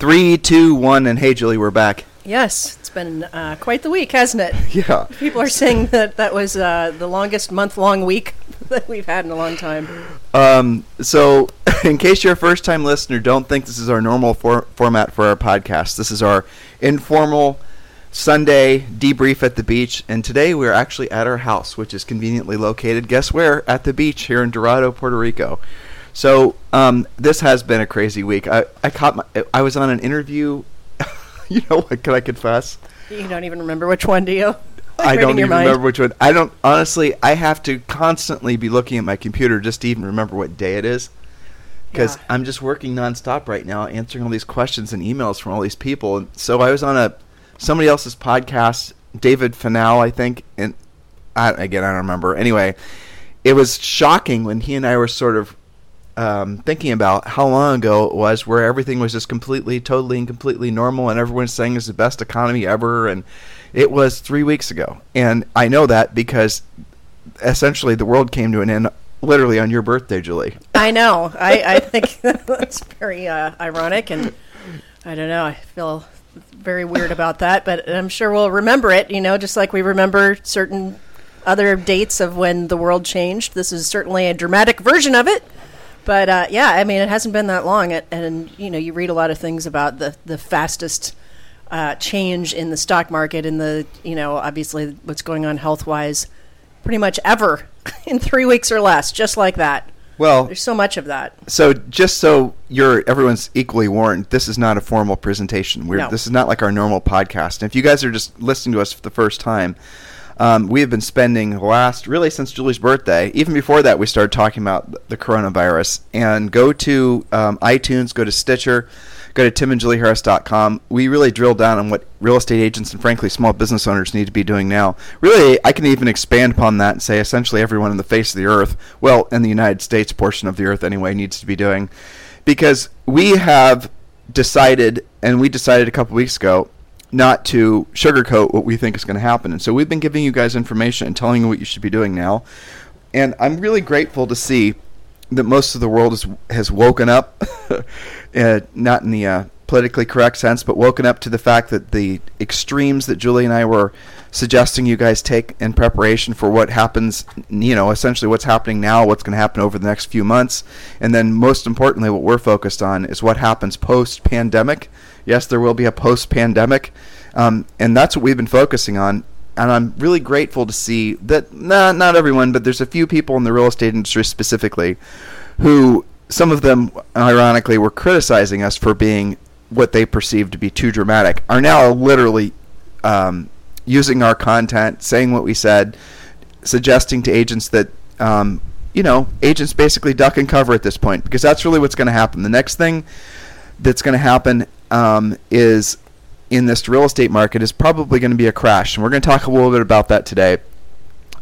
Three, two, one, and hey, Julie, we're back. Yes, it's been uh, quite the week, hasn't it? Yeah. People are saying that that was uh, the longest month-long week that we've had in a long time. Um, so, in case you're a first time listener, don't think this is our normal for- format for our podcast. This is our informal Sunday debrief at the beach. And today we're actually at our house, which is conveniently located, guess where? At the beach here in Dorado, Puerto Rico. So, um, this has been a crazy week. I, I caught my, I was on an interview. you know what? Can I confess? You don't even remember which one, do you? I don't even mind. remember which one. I don't honestly. I have to constantly be looking at my computer just to even remember what day it is, because Yeah. I'm just working nonstop right now, answering all these questions and emails from all these people. And so I was on a somebody else's podcast, David Fanal, I think, and I, again I don't remember. Anyway, it was shocking when he and I were sort of um, thinking about how long ago it was where everything was just completely, totally, and completely normal, and everyone's saying it's the best economy ever, and it was three weeks ago. And I know that because essentially the world came to an end literally on your birthday, Julie. I know. I, I think that's very uh, ironic, and I don't know. I feel very weird about that, but I'm sure we'll remember it. You know, just like we remember certain other dates of when the world changed. This is certainly a dramatic version of it. But uh, yeah, I mean, it hasn't been that long, and, and you know, you read a lot of things about the the fastest uh, change in the stock market, and the you know, obviously what's going on health wise, pretty much ever in three weeks or less, just like that. Well, There's so much of that. so just so you're everyone's equally warned, this is not a formal presentation. We're, No. This is not like our normal podcast. And if you guys are just listening to us for the first time, um, we have been spending the last really since Julie's birthday. Even before that, we started talking about the coronavirus. And go to um, iTunes, go to Stitcher, go to timandjulieharris.com. We really drill down on what real estate agents and frankly small business owners need to be doing now. Really, I can even expand upon that and say essentially everyone on the face of the earth, well, in the United States portion of the earth anyway, needs to be doing. Because we have decided, and we decided a couple weeks ago, not to sugarcoat what we think is going to happen. And so we've been giving you guys information and telling you what you should be doing now. And I'm really grateful to see that most of the world is, has woken up, uh, not in the uh, politically correct sense, but woken up to the fact that the extremes that Julie and I were suggesting you guys take in preparation for what happens, you know, essentially what's happening now, what's going to happen over the next few months, and then most importantly, what we're focused on is what happens post pandemic. Yes, there will be a post pandemic, um, and that's what we've been focusing on and I'm really grateful to see that nah, not everyone, but there's a few people in the real estate industry specifically who some of them ironically were criticizing us for being what they perceived to be too dramatic are now literally um, using our content, saying what we said, suggesting to agents that um, you know agents basically duck and cover at this point because that's really what's going to happen. The next thing that's going to happen um, is in this real estate market is probably going to be a crash, and we're going to talk a little bit about that today,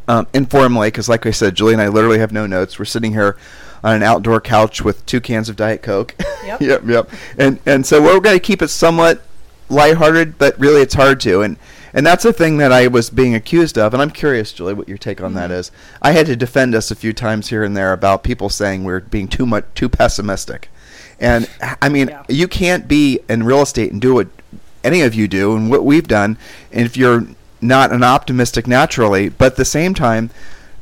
um, informally, because like I said, Julie and I literally have no notes. We're sitting here on an outdoor couch with two cans of Diet Coke. Yep. yep, yep. And and so we're going to keep it somewhat lighthearted, but really it's hard to. And and that's the thing that I was being accused of. And I'm curious, Julie, what your take on that is. I had to defend us a few times here and there about people saying we're being too much too pessimistic. And I mean, Yeah. you can't be in real estate and do what any of you do and what we've done. And if you're not an optimistic naturally, but at the same time,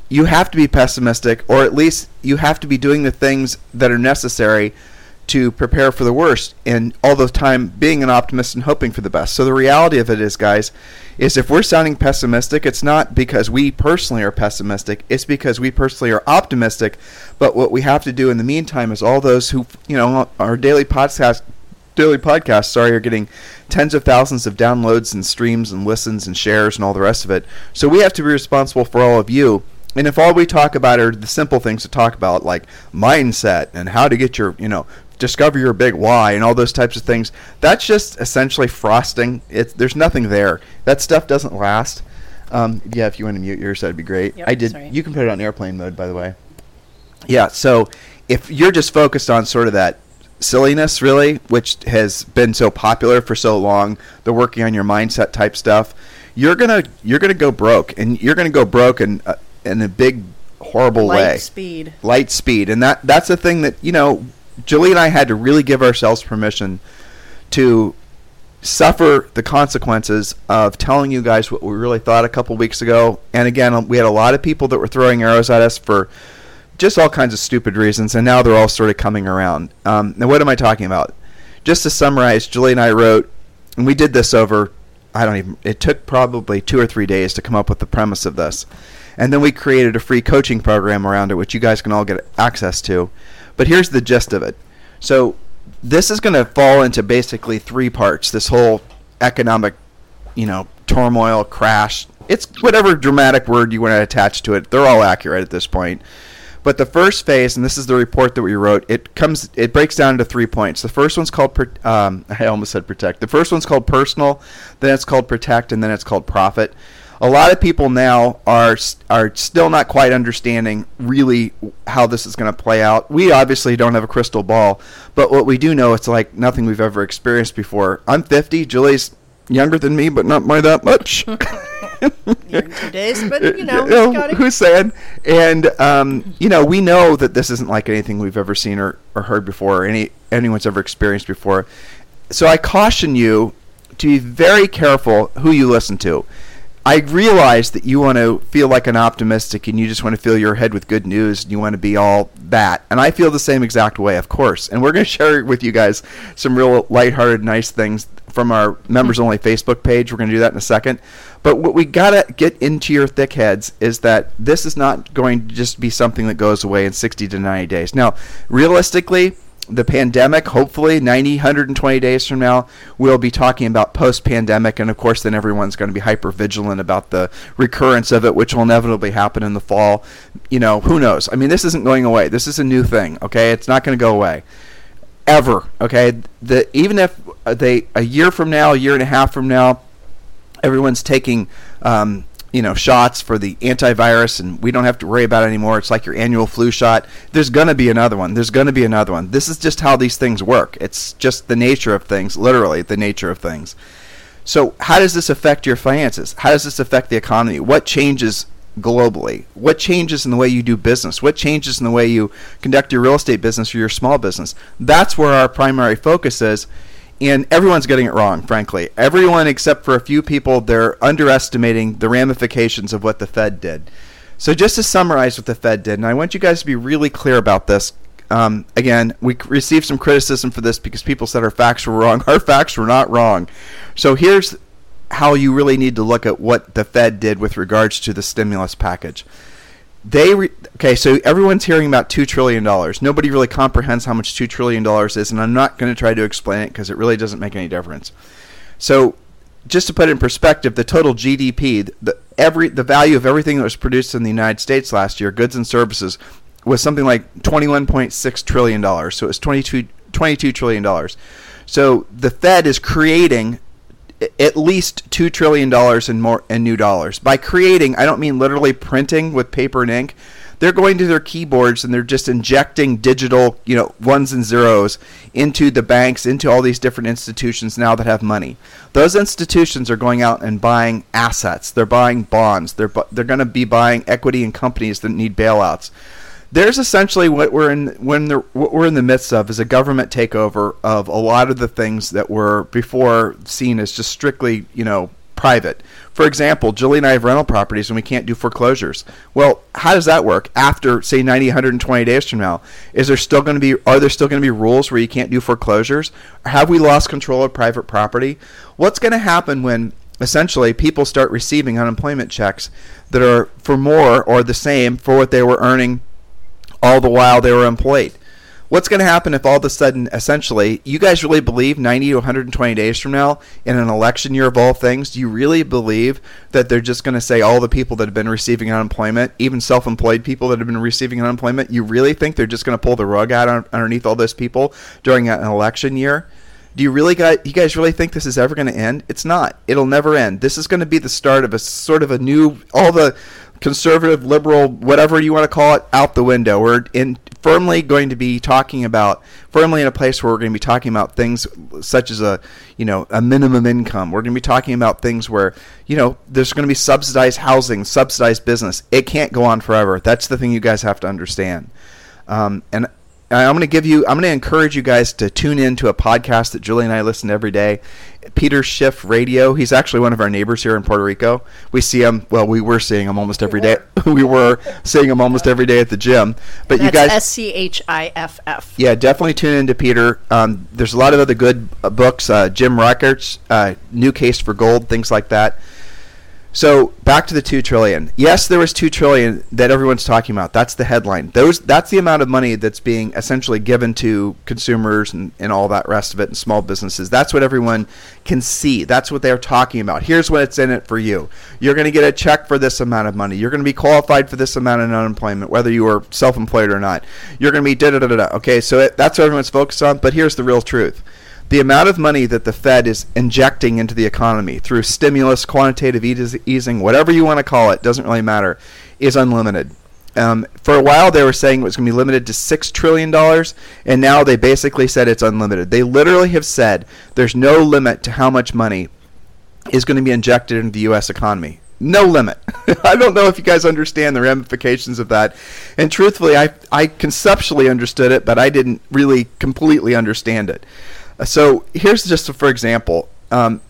you have to be pessimistic, or at least you have to be doing the things that are necessary to prepare for the worst, and all the time being an optimist and hoping for the best. So the reality of it is, guys, is if we're sounding pessimistic, it's not because we personally are pessimistic. It's because we personally are optimistic. But what we have to do in the meantime is all those who, you know, our daily podcast daily podcasts, sorry, are getting tens of thousands of downloads and streams and listens and shares and all the rest of it. So we have to be responsible for all of you. And if all we talk about are the simple things to talk about, like mindset and how to get your, you know, discover your big why and all those types of things, that's just essentially frosting. It's there's nothing there. That stuff doesn't last. Um, yeah, if you want to mute yours, that'd be great. Yep, I did. sorry. You can put it on airplane mode, by the way. Yeah. So if you're just focused on sort of that silliness, really, which has been so popular for so long, the working on your mindset type stuff, you're gonna you're gonna go broke, and you're gonna go broke in uh, in a big horrible way. Light speed. Light speed, and that that's the thing that you know, Julie and I had to really give ourselves permission to suffer the consequences of telling you guys what we really thought a couple weeks ago. And again, we had a lot of people that were throwing arrows at us for just all kinds of stupid reasons, and now they're all sort of coming around. Um, now, what am I talking about? Just to summarize, Julie and I wrote, and we did this over, I don't even, it took probably two or three days to come up with the premise of this. And then we created a free coaching program around it, which you guys can all get access to. But here's the gist of it. So, this is going to fall into basically three parts this whole economic, you know, turmoil, crash. It's whatever dramatic word you want to attach to it. They're all accurate at this point. But the first phase, and this is the report that we wrote, it comes, it breaks down into three points. The first one's called, um, I almost said protect. The first one's called personal, then it's called protect, and then it's called profit. A lot of people now are are still not quite understanding really how this is going to play out. We obviously don't have a crystal ball, but what we do know, it's like nothing we've ever experienced before. I'm 50. Julie's younger than me, but not by that much. Two days, but you know, you know who's saying? And um, you know, we know that this isn't like anything we've ever seen or, or heard before, or any anyone's ever experienced before. So I caution you to be very careful who you listen to. I realize that you want to feel like an optimistic and you just want to fill your head with good news and you want to be all that. And I feel the same exact way, of course. And we're going to share with you guys some real lighthearted, nice things from our members only Facebook page. We're going to do that in a second. But what we got to get into your thick heads is that this is not going to just be something that goes away in 60 to 90 days. Now, realistically, the pandemic, hopefully 90, 120 days from now, we'll be talking about post pandemic. And of course, then everyone's going to be hyper vigilant about the recurrence of it, which will inevitably happen in the fall. You know, who knows? I mean, this isn't going away. This is a new thing, okay? It's not going to go away. Ever, okay? The, even if they, a year from now, a year and a half from now, everyone's taking um, you know shots for the antivirus and we don't have to worry about it anymore. It's like your annual flu shot. There's going to be another one. There's going to be another one. This is just how these things work. It's just the nature of things literally the nature of things. So how does this affect your finances? How does this affect the economy? What changes globally? What changes in the way you do business? What changes in the way you conduct your real estate business or your small business? That's where our primary focus is and everyone's getting it wrong, frankly. Everyone except for a few people, they're underestimating the ramifications of what the Fed did. So, just to summarize what the Fed did, and I want you guys to be really clear about this. Um, again, we received some criticism for this because people said our facts were wrong. Our facts were not wrong. So, here's how you really need to look at what the Fed did with regards to the stimulus package they re- okay so everyone's hearing about $2 trillion nobody really comprehends how much $2 trillion is and i'm not going to try to explain it because it really doesn't make any difference. So just to put it in perspective the total gdp the every the value of everything that was produced in the united states last year goods and services was something like 21.6 trillion dollars. So it was 22 22 trillion dollars. So the fed is creating at least two trillion dollars in more in new dollars. By creating, I don't mean literally printing with paper and ink. They're going to their keyboards and they're just injecting digital, you know, ones and zeros into the banks, into all these different institutions now that have money. Those institutions are going out and buying assets. They're buying bonds. They're bu- they're going to be buying equity in companies that need bailouts there's essentially what we're in when the, what we're in the midst of is a government takeover of a lot of the things that were before seen as just strictly you know private. For example, Julie and I have rental properties and we can't do foreclosures. Well, how does that work after say 90 120 days from now? Is there still going to be are there still going to be rules where you can't do foreclosures? Have we lost control of private property? What's going to happen when essentially people start receiving unemployment checks that are for more or the same for what they were earning all the while they were employed. What's going to happen if all of a sudden, essentially, you guys really believe 90 to 120 days from now, in an election year of all things, do you really believe that they're just going to say all the people that have been receiving unemployment, even self employed people that have been receiving unemployment, you really think they're just going to pull the rug out underneath all those people during an election year? Do you really got you guys really think this is ever going to end? It's not. It'll never end. This is going to be the start of a sort of a new all the conservative, liberal, whatever you want to call it, out the window. We're in firmly going to be talking about firmly in a place where we're going to be talking about things such as a you know a minimum income. We're going to be talking about things where you know there's going to be subsidized housing, subsidized business. It can't go on forever. That's the thing you guys have to understand. Um, and I'm going to give you, I'm going to encourage you guys to tune in to a podcast that Julie and I listen to every day. Peter Schiff Radio. He's actually one of our neighbors here in Puerto Rico. We see him. Well, we were seeing him almost every day. we were seeing him almost every day at the gym. But you guys, S C H I F F. yeah, definitely tune into Peter. Um, there's a lot of other good uh, books. Uh, Jim Rickards' uh, New Case for Gold, things like that. So back to the two trillion. Yes, there was two trillion that everyone's talking about. That's the headline. Those that's the amount of money that's being essentially given to consumers and, and all that rest of it and small businesses. That's what everyone can see. That's what they're talking about. Here's what's in it for you. You're going to get a check for this amount of money. You're going to be qualified for this amount of unemployment, whether you are self-employed or not. You're going to be da da da da. Okay, so it, that's what everyone's focused on. But here's the real truth the amount of money that the Fed is injecting into the economy through stimulus, quantitative easing, whatever you want to call it, doesn't really matter, is unlimited. Um, for a while, they were saying it was going to be limited to $6 trillion, and now they basically said it's unlimited. They literally have said there's no limit to how much money is going to be injected into the U.S. economy. No limit. I don't know if you guys understand the ramifications of that. And truthfully, I, I conceptually understood it, but I didn't really completely understand it. So here's just for example, um,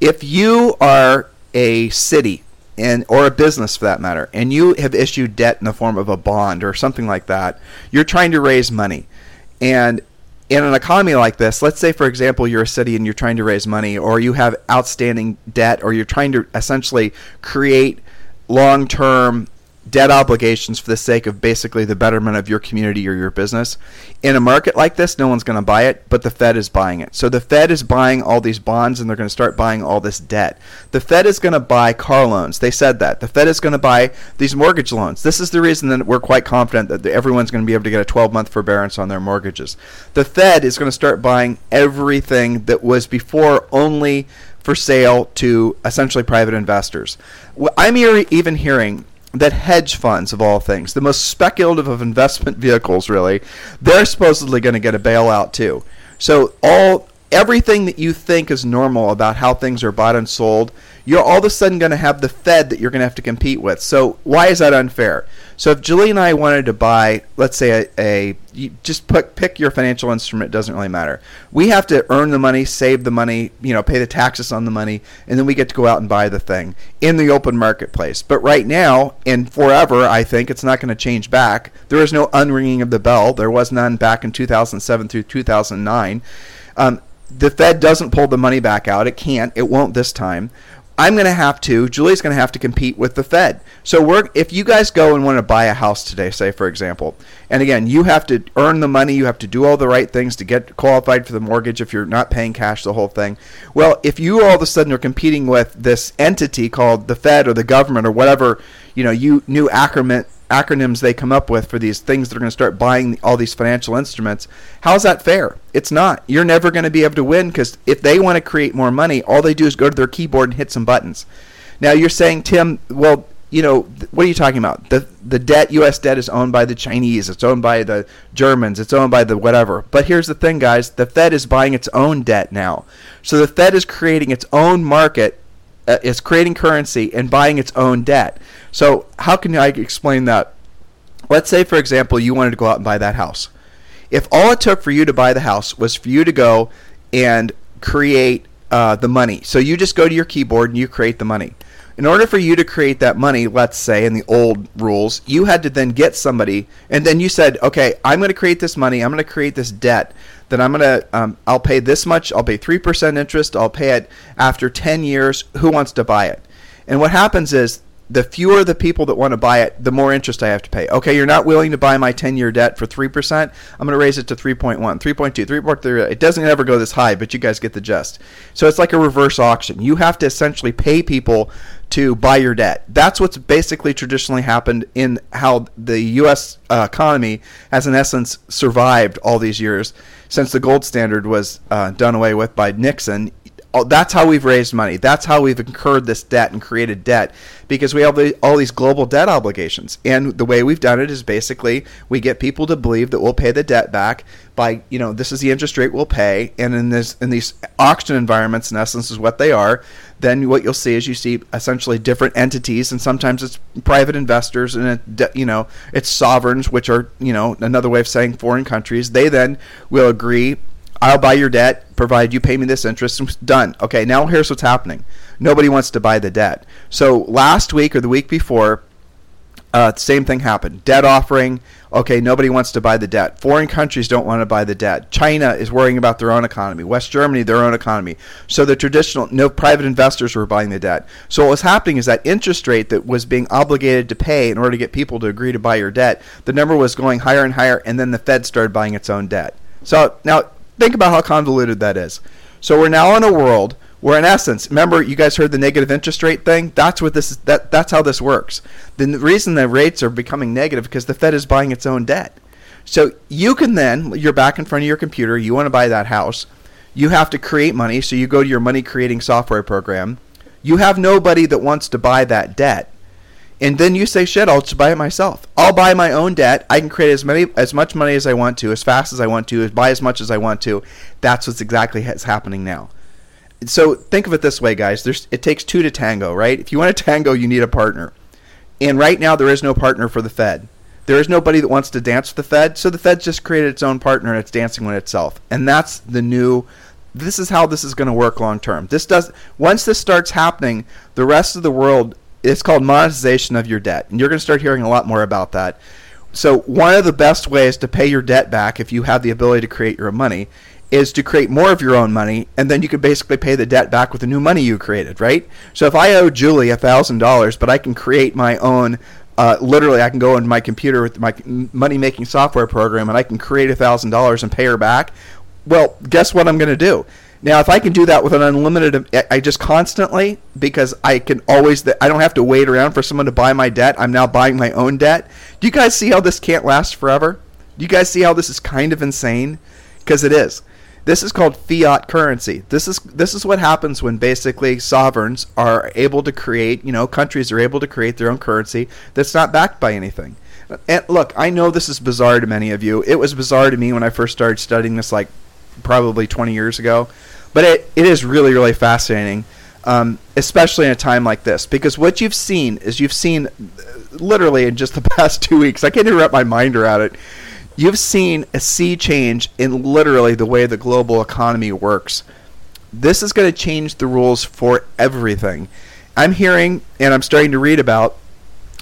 if you are a city and or a business for that matter, and you have issued debt in the form of a bond or something like that, you're trying to raise money, and in an economy like this, let's say, for example, you're a city and you're trying to raise money, or you have outstanding debt, or you're trying to essentially create long term debt obligations for the sake of basically the betterment of your community or your business. In a market like this, no one's going to buy it, but the Fed is buying it. So the Fed is buying all these bonds and they're going to start buying all this debt. The Fed is going to buy car loans. They said that. The Fed is going to buy these mortgage loans. This is the reason that we're quite confident that everyone's going to be able to get a 12 month forbearance on their mortgages. The Fed is going to start buying everything that was before only for sale to essentially private investors. I'm even hearing that hedge funds of all things, the most speculative of investment vehicles really, they're supposedly going to get a bailout too. So all everything that you think is normal about how things are bought and sold, you're all of a sudden going to have the Fed that you're going to have to compete with. So why is that unfair? So if Julie and I wanted to buy, let's say, a, a just put, pick your financial instrument, doesn't really matter. We have to earn the money, save the money, you know, pay the taxes on the money, and then we get to go out and buy the thing in the open marketplace. But right now, and forever, I think it's not going to change back. There is no unringing of the bell. There was none back in 2007 through 2009. Um, the Fed doesn't pull the money back out. It can't. It won't this time. I'm going to have to, Julie's going to have to compete with the Fed. So we're, if you guys go and want to buy a house today, say for example, and again, you have to earn the money, you have to do all the right things to get qualified for the mortgage if you're not paying cash, the whole thing. Well, if you all of a sudden are competing with this entity called the Fed or the government or whatever, you know, you new acronym acronyms they come up with for these things that are going to start buying all these financial instruments. How's that fair? It's not. You're never going to be able to win because if they want to create more money, all they do is go to their keyboard and hit some buttons. Now you're saying, Tim, well, you know, what are you talking about? The the debt, U.S. debt, is owned by the Chinese. It's owned by the Germans. It's owned by the whatever. But here's the thing, guys: the Fed is buying its own debt now. So the Fed is creating its own market. Uh, it's creating currency and buying its own debt. So how can I explain that? Let's say, for example, you wanted to go out and buy that house. If all it took for you to buy the house was for you to go and create uh, the money, so you just go to your keyboard and you create the money. In order for you to create that money, let's say in the old rules, you had to then get somebody, and then you said, "Okay, I'm going to create this money. I'm going to create this debt. Then I'm to, um, I'll pay this much. I'll pay three percent interest. I'll pay it after ten years. Who wants to buy it?" And what happens is the fewer the people that want to buy it, the more interest I have to pay. Okay, you're not willing to buy my 10 year debt for 3%. I'm going to raise it to 3.1, 3.2, 3.3. It doesn't ever go this high, but you guys get the gist. So it's like a reverse auction. You have to essentially pay people to buy your debt. That's what's basically traditionally happened in how the U.S. Uh, economy has, in essence, survived all these years since the gold standard was uh, done away with by Nixon all, that's how we've raised money. That's how we've incurred this debt and created debt because we have the, all these global debt obligations. And the way we've done it is basically we get people to believe that we'll pay the debt back by, you know, this is the interest rate we'll pay. And in this in these auction environments, in essence, is what they are. Then what you'll see is you see essentially different entities, and sometimes it's private investors, and it, you know it's sovereigns, which are you know another way of saying foreign countries. They then will agree I'll buy your debt, provided you pay me this interest. Done. Okay, now here's what's happening. Nobody wants to buy the debt. So last week or the week before, uh, same thing happened. Debt offering. Okay, nobody wants to buy the debt. Foreign countries don't want to buy the debt. China is worrying about their own economy. West Germany, their own economy. So the traditional, no private investors were buying the debt. So what was happening is that interest rate that was being obligated to pay in order to get people to agree to buy your debt, the number was going higher and higher, and then the Fed started buying its own debt. So now Think about how convoluted that is. So we're now in a world where, in essence, remember you guys heard the negative interest rate thing. That's what this is. That that's how this works. The reason the rates are becoming negative because the Fed is buying its own debt. So you can then you're back in front of your computer. You want to buy that house. You have to create money. So you go to your money creating software program. You have nobody that wants to buy that debt and then you say, "Shit, I'll just buy it myself. I'll buy my own debt. I can create as many, as much money as I want to, as fast as I want to, buy as much as I want to." That's what's exactly is happening now. So think of it this way, guys. There's it takes two to tango, right? If you want to tango, you need a partner. And right now, there is no partner for the Fed. There is nobody that wants to dance with the Fed, so the Fed just created its own partner and it's dancing with itself. And that's the new this is how this is going to work long term. This does once this starts happening, the rest of the world it's called monetization of your debt, and you're going to start hearing a lot more about that. So one of the best ways to pay your debt back, if you have the ability to create your own money, is to create more of your own money, and then you can basically pay the debt back with the new money you created, right? So if I owe Julie a thousand dollars, but I can create my own. Uh, literally, I can go into my computer with my money making software program and I can create a thousand dollars and pay her back. Well, guess what I'm going to do? Now, if I can do that with an unlimited, I just constantly because I can always. I don't have to wait around for someone to buy my debt. I'm now buying my own debt. Do you guys see how this can't last forever? Do you guys see how this is kind of insane? Because it is. This is called fiat currency. This is this is what happens when basically sovereigns are able to create. You know, countries are able to create their own currency that's not backed by anything. And look, I know this is bizarre to many of you. It was bizarre to me when I first started studying this, like probably 20 years ago. But it, it is really, really fascinating, um, especially in a time like this, because what you've seen is you've seen uh, literally in just the past two weeks, I can't even wrap my mind around it. You've seen a sea change in literally the way the global economy works. This is going to change the rules for everything. I'm hearing and I'm starting to read about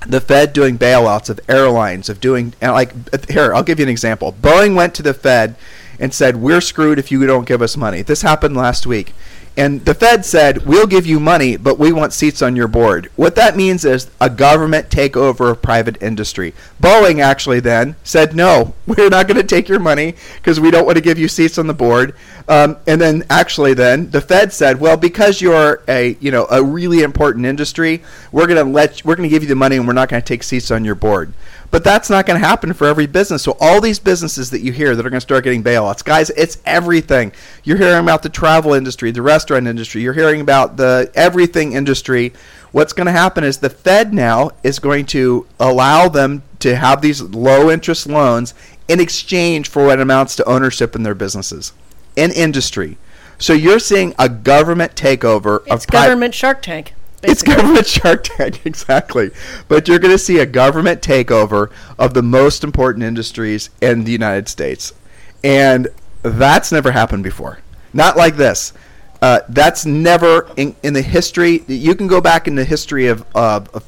the Fed doing bailouts of airlines, of doing, like, here, I'll give you an example. Boeing went to the Fed and said, We're screwed if you don't give us money. This happened last week. And the Fed said, We'll give you money, but we want seats on your board. What that means is a government takeover of private industry. Boeing actually then said, No, we're not going to take your money because we don't want to give you seats on the board. Um, and then actually then the Fed said, Well, because you're a you know a really important industry, we're going to let we're going to give you the money and we're not going to take seats on your board. But that's not going to happen for every business. So all these businesses that you hear that are going to start getting bailouts, guys, it's everything. You're hearing about the travel industry, the restaurant industry. You're hearing about the everything industry. What's going to happen is the Fed now is going to allow them to have these low interest loans in exchange for what amounts to ownership in their businesses, in industry. So you're seeing a government takeover it's of government pri- Shark Tank. Basically. It's government Shark Tank, exactly. But you're going to see a government takeover of the most important industries in the United States. And that's never happened before. Not like this. Uh, that's never in, in, the history. You can go back in the history of, uh, of,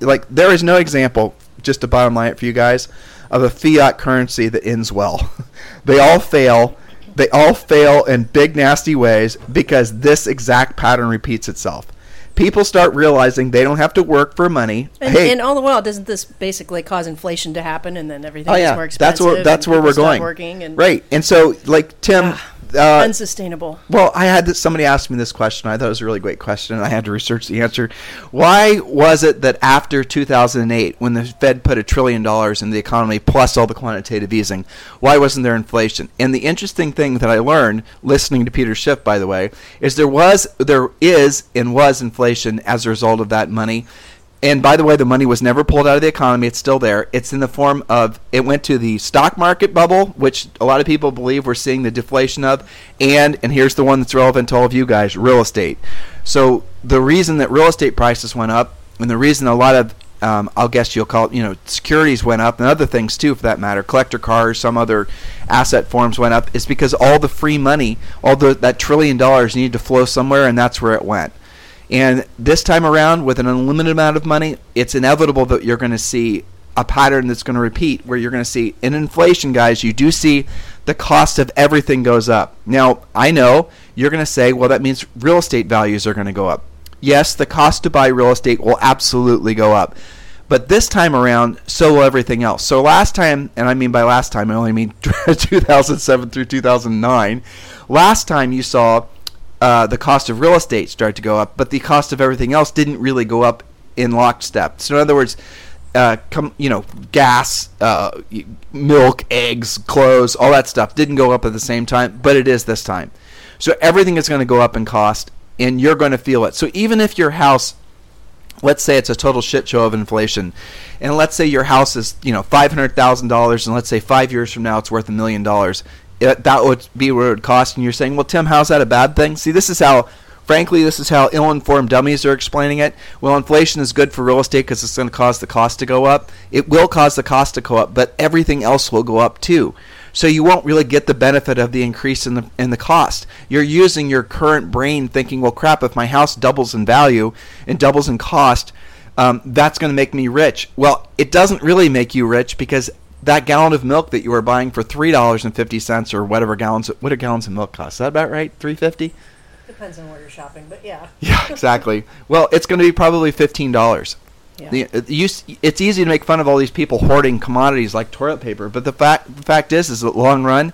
like, there is no example, just to bottom line it for you guys, of a fiat currency that ends well. they all fail. They all fail in big, nasty ways because this exact pattern repeats itself people start realizing they don't have to work for money. And, hey, and all the while, doesn't this basically cause inflation to happen, and then everything oh, yeah. more expensive? That's where that's where we're going. Working and right, and so like Tim, Uh, unsustainable. Well, I had this, somebody asked me this question. I thought it was a really great question, and I had to research the answer. Why was it that after 2008, when the Fed put a trillion dollars in the economy plus all the quantitative easing, why wasn't there inflation? And the interesting thing that I learned listening to Peter Schiff, by the way, is there was, there is, and was inflation as a result of that money. And by the way, the money was never pulled out of the economy. It's still there. It's in the form of it went to the stock market bubble, which a lot of people believe we're seeing the deflation of, and and here's the one that's relevant to all of you guys: real estate. So the reason that real estate prices went up, and the reason a lot of um, I'll guess you'll call it, you know, securities went up, and other things too, for that matter, collector cars, some other asset forms went up, is because all the free money, all the that trillion dollars needed to flow somewhere, and that's where it went. And this time around, with an unlimited amount of money, it's inevitable that you're going to see a pattern that's going to repeat where you're going to see in inflation, guys, you do see the cost of everything goes up. Now, I know you're going to say, well, that means real estate values are going to go up. Yes, the cost to buy real estate will absolutely go up. But this time around, so will everything else. So last time, and I mean by last time, I only mean 2007 through 2009. Last time you saw uh, the cost of real estate started to go up, but the cost of everything else didn't really go up in lockstep. So in other words, uh, you know, gas, uh, milk, eggs, clothes, all that stuff didn't go up at the same time, but it is this time. So everything is going to go up in cost, and you're going to feel it. So even if your house let's say it's a total shit show of inflation and let's say your house is you know $500000 and let's say five years from now it's worth a million dollars it, that would be what it would cost. And you're saying, well, Tim, how's that a bad thing? See, this is how, frankly, this is how ill-informed dummies are explaining it. Well, inflation is good for real estate because it's going to cause the cost to go up. It will cause the cost to go up, but everything else will go up too. So you won't really get the benefit of the increase in the in the cost. You're using your current brain thinking, well, crap, if my house doubles in value and doubles in cost, um, that's going to make me rich. Well, it doesn't really make you rich because that gallon of milk that you were buying for three dollars and fifty cents or whatever gallons what do gallons of milk cost? Is that about right? Three fifty? Depends on where you're shopping, but yeah. Yeah, exactly. well, it's going to be probably fifteen dollars. Yeah. The, uh, it's easy to make fun of all these people hoarding commodities like toilet paper, but the fact the fact is, is that long run,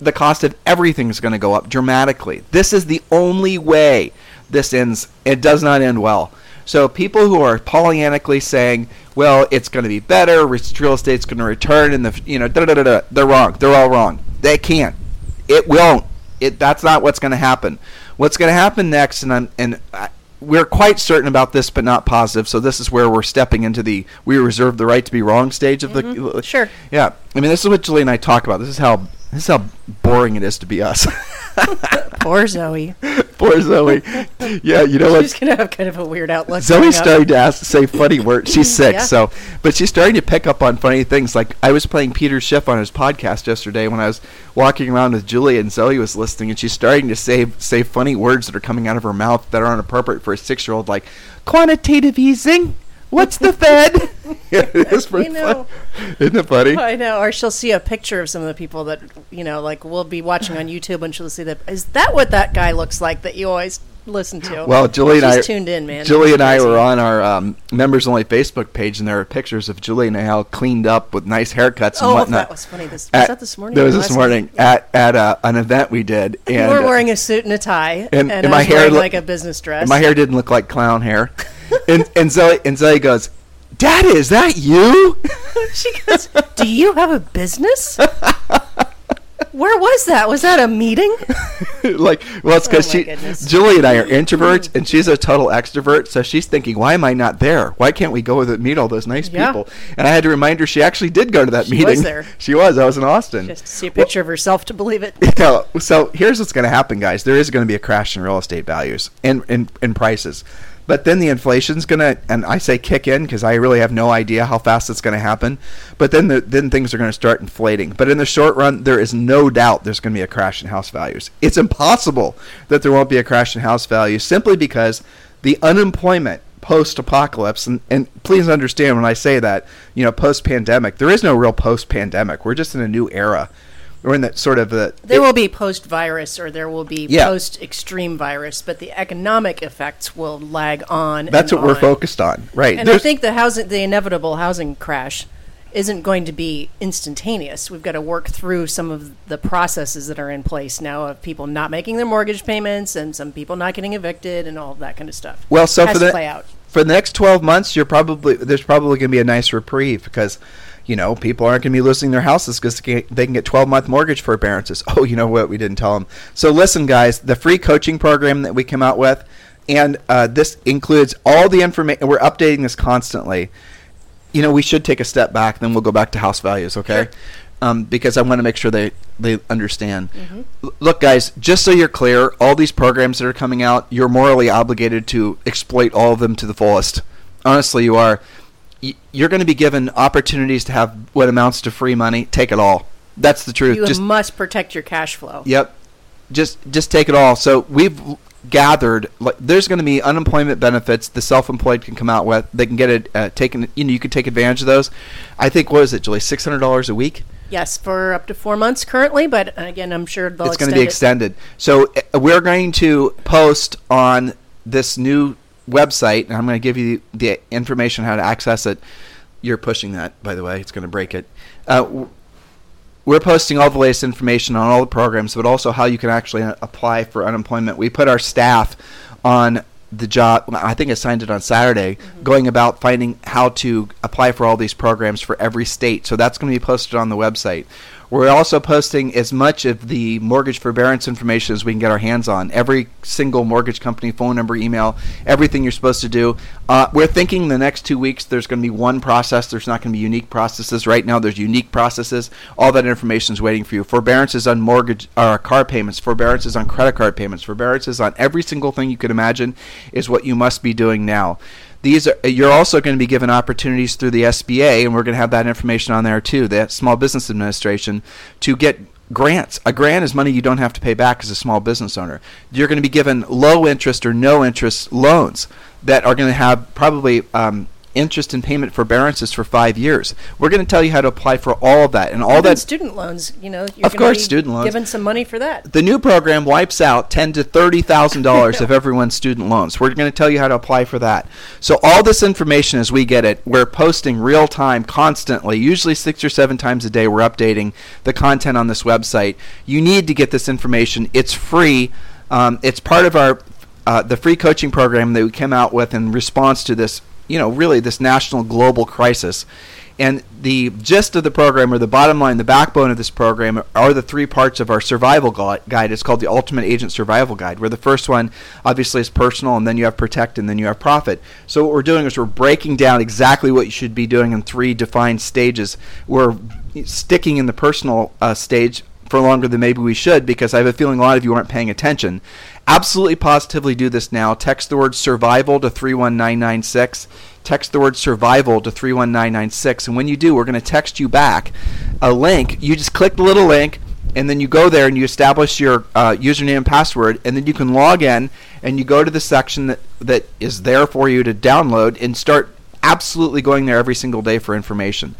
the cost of everything is going to go up dramatically. This is the only way this ends. It does not end well. So people who are Pollyannically saying, "Well, it's going to be better. Real estate's going to return," and the you know, da da da da, they're wrong. They're all wrong. They can't. It won't. It that's not what's going to happen. What's going to happen next, and I'm, and I, we're quite certain about this, but not positive. So this is where we're stepping into the we reserve the right to be wrong stage of Mhm. the. Sure. Yeah, I mean, this is what Julie and I talk about. This is how this is how boring it is to be us. Poor Zoe. Poor Zoe. Yeah, you know what? She's gonna have kind of a weird outlook. Zoe's starting to ask, say funny words. She's sick, Yeah. so but she's starting to pick up on funny things. Like I was playing Peter Schiff on his podcast yesterday when I was walking around with Julie and Zoe was listening, and she's starting to say say funny words that are coming out of her mouth that aren't appropriate for a six year old, like quantitative easing. What's the Fed? yeah, it is pretty I know. fun. Isn't it funny? I know, or she'll see a picture of some of the people that you know, like we'll be watching on YouTube, and she'll see that. Is that what that guy looks like that you always listen to? Well, Julie and I tuned in, man. Julie and I were on our um, members only Facebook page, and there are pictures of Julie and I all cleaned up with nice haircuts and Oh, whatnot. that was funny. This, was At- that this morning? That was this night? morning at at uh, an event we did, and you were wearing a suit and a tie, and- and, and I my was hair wearing like a business dress. and my hair didn't look like clown hair, and and Zoe and Zoe goes, "Daddy, is that you?" she goes, "Do you have a business? Where was that? Was that a meeting?" like, well, it's because Oh she, goodness. Julie and I are introverts, and she's a total extrovert. So she's thinking, why am I not there? Why can't we go with it, meet all those nice Yeah. people? And I had to remind her she actually did go to that meeting. She meeting. was there. She was. I was in Austin. Just to see a picture of herself to believe it. Yeah, so here's what's going to happen, guys. There is going to be a crash in real estate values and in prices. But then the inflation's to, and I say kick in because I really have no idea how fast it's going to happen. But then the, then things are going to start inflating. But in the short run, there is no doubt there's going to be a crash in house values. It's impossible that there won't be a crash in house values simply because the unemployment post apocalypse and, and please understand when I say that, you know, post pandemic, there is no real post pandemic. We're just in a new era. We're in that sort of the There will be post virus or there will be Yeah. post extreme virus, but the economic effects will lag on. That's what we're focused on, right? And I think the housing, the inevitable housing crash, isn't going to be instantaneous. We've got to work through some of the processes that are in place now of people not making their mortgage payments and some people not getting evicted and all that kind of stuff. Well, so Has for to the play out. For the next 12 months, you're probably there's probably going to be a nice reprieve because you know people aren't going to be losing their houses because they can get 12 month mortgage forbearances. Oh, you know what? We didn't tell them. So listen, guys, the free coaching program that we come out with, and uh, this includes all the information. We're updating this constantly. You know, we should take a step back, then we'll go back to house values, okay? Sure. Um, because I want to make sure they they understand. L- Look, guys, just so you're clear, all these programs that are coming out, you're morally obligated to exploit all of them to the fullest. Honestly, you are. You're going to be given opportunities to have what amounts to free money. Take it all. That's the truth. You just must protect your cash flow. Yep. Just just take it all. So we've gathered like there's going to be unemployment benefits the self-employed can come out with. They can get it uh, taken. You know, you can take advantage of those. I think what is it, Julie? Six hundred dollars a week. Yes, for up to four months currently, but again, I'm sure they'll it's going to be it. extended. So uh, we're going to post on this new website, and I'm going to give you the information how to access it. You're pushing that, by the way. It's going to break it. Uh, we're posting all the latest information on all the programs, but also how you can actually apply for unemployment. We put our staff on the job. I think I signed it on Saturday, mm-hmm. going about finding how to apply for all these programs for every state. So that's going to be posted on the website. We're also posting as much of the mortgage forbearance information as we can get our hands on. Every single mortgage company, phone number, email, everything you're supposed to do. Uh, we're thinking the next two weeks there's going to be one process. There's not going to be unique processes. Right now there's unique processes. All that information is waiting for you. Forbearances on mortgage, uh, car payments, forbearances on credit card payments, forbearances on every single thing you could imagine is what you must be doing now. These are, you're also going to be given opportunities through the SBA, and we're going to have that information on there too, the Small Business Administration, to get grants. A grant is money you don't have to pay back as a small business owner. You're going to be given low interest or no interest loans that are going to have probably um, interest and payment forbearances for five years. We're going to tell you how to apply for all of that and all Even that. student loans, you know, you're Of course, be student loans. Given some money for that. the new program wipes out ten to thirty thousand dollars of everyone's student loans. We're going to tell you how to apply for that. So all this information, as we get it, we're posting real time, constantly. Usually six or seven times a day, we're updating the content on this website. You need to get this information. It's free. Um, it's part of our uh, the free coaching program that we came out with in response to this, you know, really this national global crisis. And the gist of the program, or the bottom line, the backbone of this program, are the three parts of our survival guide. It's called the Ultimate Agent Survival Guide, where the first one obviously is personal, and then you have protect, and then you have profit. So what we're doing is we're breaking down exactly what you should be doing in three defined stages. We're sticking in the personal uh, stage for longer than maybe we should because I have a feeling a lot of you aren't paying attention. Absolutely positively do this now. Text the word survival to 31996. Text the word survival to 31996. And when you do, we're going to text you back a link. You just click the little link and then you go there and you establish your uh, username and password and then you can log in and you go to the section that, that is there for you to download and start absolutely going there every single day for information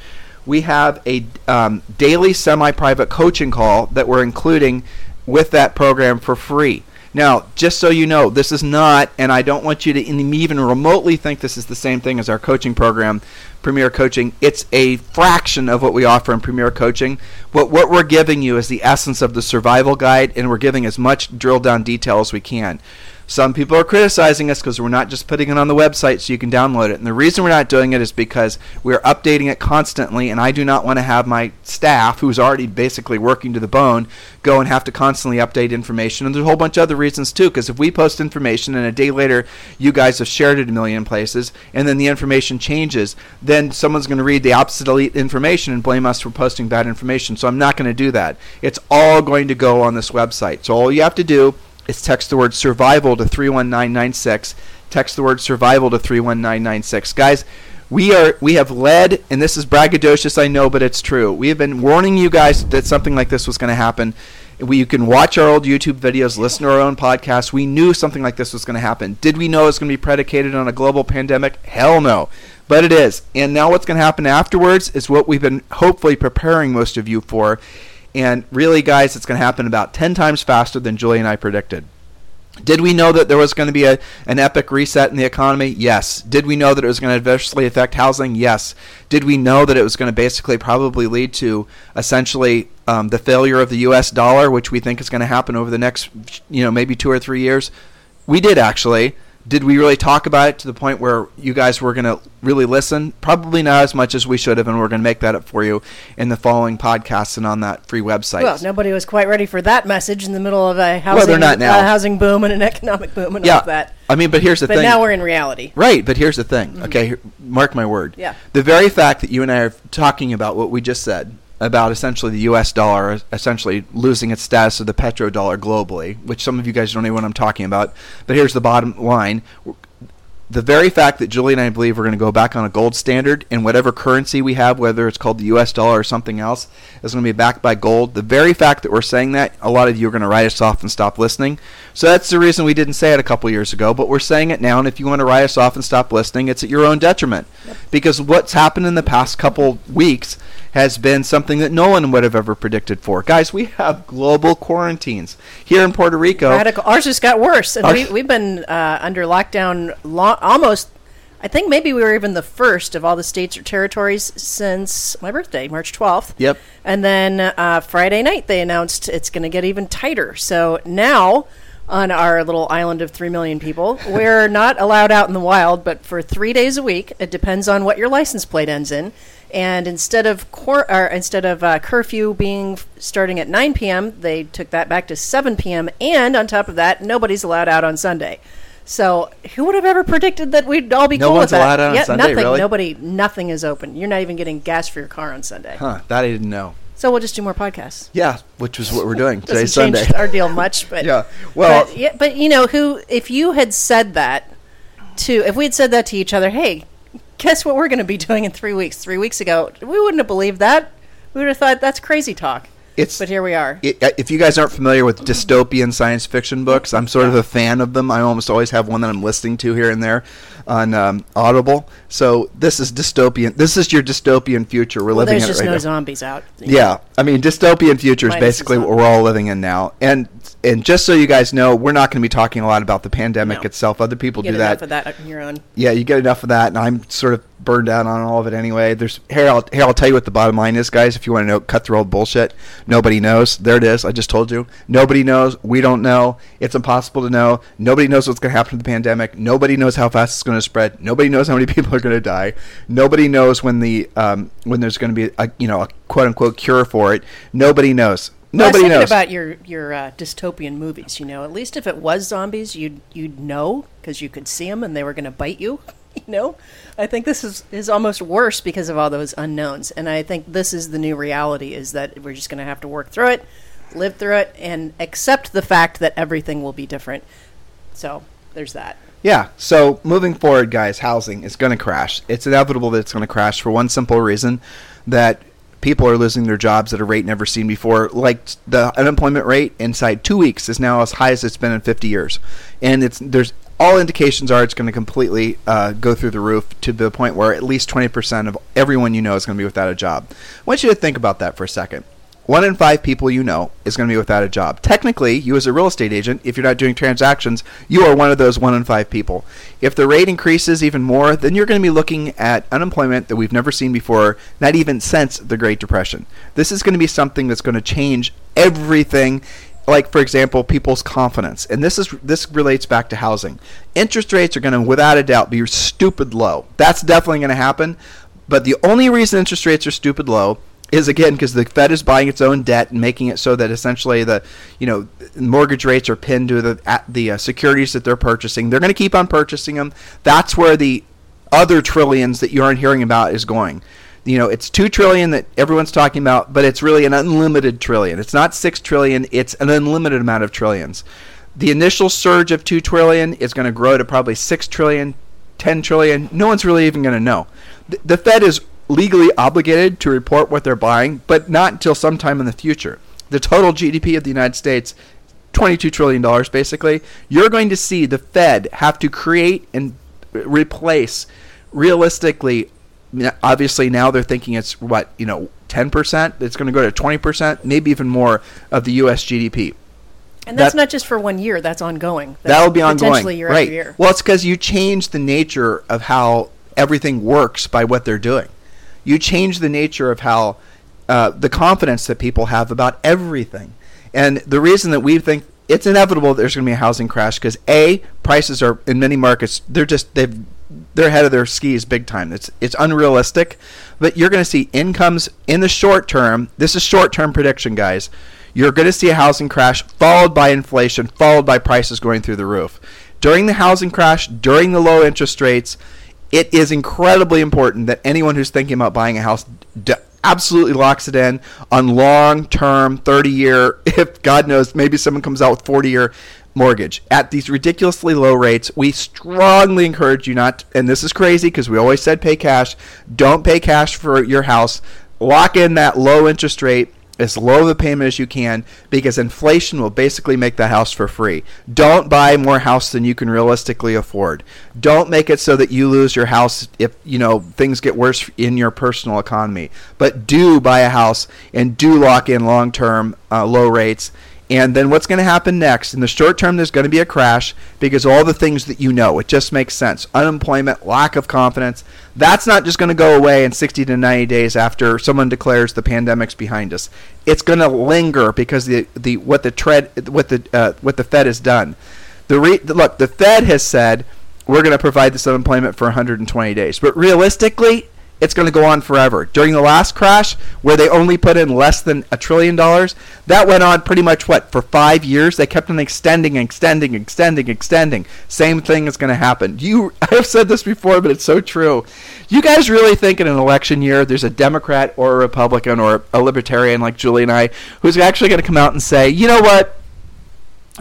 we have a um, daily semi-private coaching call that we're including with that program for free. Now, just so you know, this is not, and I don't want you to even remotely think this is the same thing as our coaching program, Premier Coaching. It's a fraction of what we offer in Premier Coaching. What what we're giving you is the essence of the survival guide, and we're giving as much drill down detail as we can. Some people are criticizing us because we're not just putting it on the website so you can download it. And the reason we're not doing it is because we're updating it constantly, and I do not want to have my staff, who's already basically working to the bone, go and have to constantly update information. And there's a whole bunch of other reasons too, because if we post information and a day later you guys have shared it a million places, and then the information changes, then someone's going to read the obsolete information and blame us for posting bad information. So I'm not going to do that. It's all going to go on this website. So all you have to do is text the word survival to 31996. Text the word survival to 31996. Guys, we are we have led and this is braggadocious I know but it's true. We have been warning you guys that something like this was going to happen. We, you can watch our old YouTube videos, listen to our own podcasts. We knew something like this was going to happen. Did we know it was going to be predicated on a global pandemic? Hell no. But it is. And now what's going to happen afterwards is what we've been hopefully preparing most of you for. And really, guys, it's going to happen about 10 times faster than Julie and I predicted. Did we know that there was going to be a, an epic reset in the economy? Yes. Did we know that it was going to adversely affect housing? Yes. Did we know that it was going to basically probably lead to essentially um, the failure of the U.S. dollar, which we think is going to happen over the next, you know, maybe two or three years? We did actually did we really talk about it to the point where you guys were going to really listen? Probably not as much as we should have, and we're going to make that up for you in the following podcasts and on that free website. Well, nobody was quite ready for that message in the middle of a housing, well, not now. Uh, housing boom and an economic boom and yeah. all that. I mean, but here's the but thing. But now we're in reality. Right, but here's the thing. Mm-hmm. Okay, here, mark my word. Yeah. The very fact that you and I are talking about what we just said about essentially the U.S. dollar essentially losing its status of the petrodollar globally, which some of you guys don't even know what I'm talking about. But here's the bottom line: the very fact that Julie and I believe we're going to go back on a gold standard and whatever currency we have, whether it's called the US dollar or something else, is going to be backed by gold. The very fact that we're saying that, a lot of you are going to write us off and stop listening. So that's the reason we didn't say it a couple years ago, but we're saying it now. And if you want to write us off and stop listening, it's at your own detriment. Yep. Because what's happened in the past couple weeks has been something that no one would have ever predicted for. Guys, we have global quarantines here in Puerto Rico. Radical. Ours just got worse, and we, we've been uh, under lockdown long, almost. I think maybe we were even the first of all the states or territories since my birthday, March 12th. Yep. And then uh, Friday night, they announced it's going to get even tighter. So now, on our little island of 3 million people, we're not allowed out in the wild, but for three days a week, it depends on what your license plate ends in. And instead of cor- or instead of uh, curfew being starting at 9 p.m., they took that back to 7 p.m. And on top of that, nobody's allowed out on Sunday. So who would have ever predicted that we'd all be no cool one's with that? Nobody's allowed out on yeah, Sunday, nothing. really? Nobody. Nothing is open. You're not even getting gas for your car on Sunday. Huh? That I didn't know. So we'll just do more podcasts. Yeah, which is what we're doing today's Sunday. our deal much, but yeah. Well, but, yeah, but you know who? If you had said that to, if we had said that to each other, hey, guess what we're going to be doing in three weeks? Three weeks ago, we wouldn't have believed that. We would have thought that's crazy talk. it's But here we are. it, uh, if you guys aren't familiar with dystopian science fiction books, I'm sort of a fan of them. I almost always have one that I'm listening to here and there on um, Audible. So this is dystopian. This is your dystopian future. We're well, living there's in it just no now. zombies out. Yeah, I mean, dystopian future is basically what we're all living in now. And and just so you guys know, we're not going to be talking a lot about the pandemic No. itself. Other people Get do enough that. of that on your own. Yeah, you get enough of that, and I'm sort of burned out on all of it anyway. There's here. I'll here. I'll tell you what the bottom line is, guys. If you want to know, cut through all the bullshit. Nobody knows. There it is. I just told you. Nobody knows. We don't know. It's impossible to know. Nobody knows what's going to happen to the pandemic. Nobody knows how fast it's going to spread. Nobody knows how many people are going to die. Nobody knows when the um, when there's going to be a you know a quote unquote cure for it. Nobody knows. Well, Nobody I was knows. about your your uh, dystopian movies. You know, at least if it was zombies, you'd you'd know because you could see them and they were going to bite you. You know, I think this is is almost worse because of all those unknowns. And I think this is the new reality: is that we're just going to have to work through it, live through it, and accept the fact that everything will be different. So there's that. Yeah. So moving forward, guys, housing is going to crash. It's inevitable that it's going to crash for one simple reason that people are losing their jobs at a rate never seen before. Like the unemployment rate inside two weeks is now as high as it's been in 50 years, and it's there's all indications are it's going to completely uh, go through the roof to the point where at least 20% of everyone you know is going to be without a job. I want you to think about that for a second. One in five people you know is going to be without a job. Technically, you as a real estate agent, if you're not doing transactions, you are one of those one in five people. If the rate increases even more, then you're going to be looking at unemployment that we've never seen before, not even since the Great Depression. This is going to be something that's going to change everything like for example people's confidence and this is this relates back to housing interest rates are going to without a doubt be stupid low that's definitely going to happen but the only reason interest rates are stupid low is again because the Fed is buying its own debt and making it so that essentially the you know mortgage rates are pinned to the the uh, securities that they're purchasing. They're going to keep on purchasing them. That's where the other trillions that you aren't hearing about is going. You know, it's two trillion that everyone's talking about, but it's really an unlimited trillion. It's not six trillion; it's an unlimited amount of trillions. The initial surge of two trillion is going to grow to probably six trillion, ten trillion. No one's really even going to know. The, the Fed is legally obligated to report what they're buying, but not until sometime in the future. The total GDP of the United States, $22 trillion basically. You're going to see the Fed have to create and replace realistically. Obviously, now they're thinking it's what, you know, 10%. It's going to go to 20%, maybe even more of the U.S. GDP. And that's That- not just for one year. That's ongoing. That's That'll be ongoing, Potentially year right? after year. Well, it's because you change the nature of how everything works by what they're doing. You change the nature of how uh, the confidence that people have about everything, and the reason that we think it's inevitable that there's going to be a housing crash because a prices are in many markets they're just they've they're ahead of their skis big time. It's it's unrealistic, but you're going to see incomes in the short term. This is short term prediction, guys. You're going to see a housing crash followed by inflation, followed by prices going through the roof. During the housing crash, during the low interest rates, it is incredibly important that anyone who's thinking about buying a house d- absolutely locks it in on long term 30 year if god knows maybe someone comes out with 40 year mortgage. At these ridiculously low rates we strongly encourage you not and this is crazy because we always said pay cash. Don't pay cash for your house. Lock in that low interest rate as low of a payment as you can because inflation will basically make the house for free. Don't buy more house than you can realistically afford. Don't make it so that you lose your house if you know things get worse in your personal economy. But do buy a house and do lock in long-term uh, low rates. And then what's going to happen next? In the short term, there's going to be a crash because all the things that you know, it just makes sense. Unemployment, lack of confidence. That's not just going to go away in 60 to 90 days after someone declares the pandemic's behind us. It's going to linger because the, the what the tread what the uh, what the Fed has done. The re- look, the Fed has said we're going to provide this unemployment for 120 days, but realistically, it's going to go on forever. During the last crash, where they only put in less than a trillion dollars, that went on pretty much what for five years. They kept on extending, extending, extending, extending. Same thing is going to happen. You, I have said this before, but it's so true. You guys really think in an election year there's a Democrat or a Republican or a Libertarian like Julie and I who's actually going to come out and say, you know what,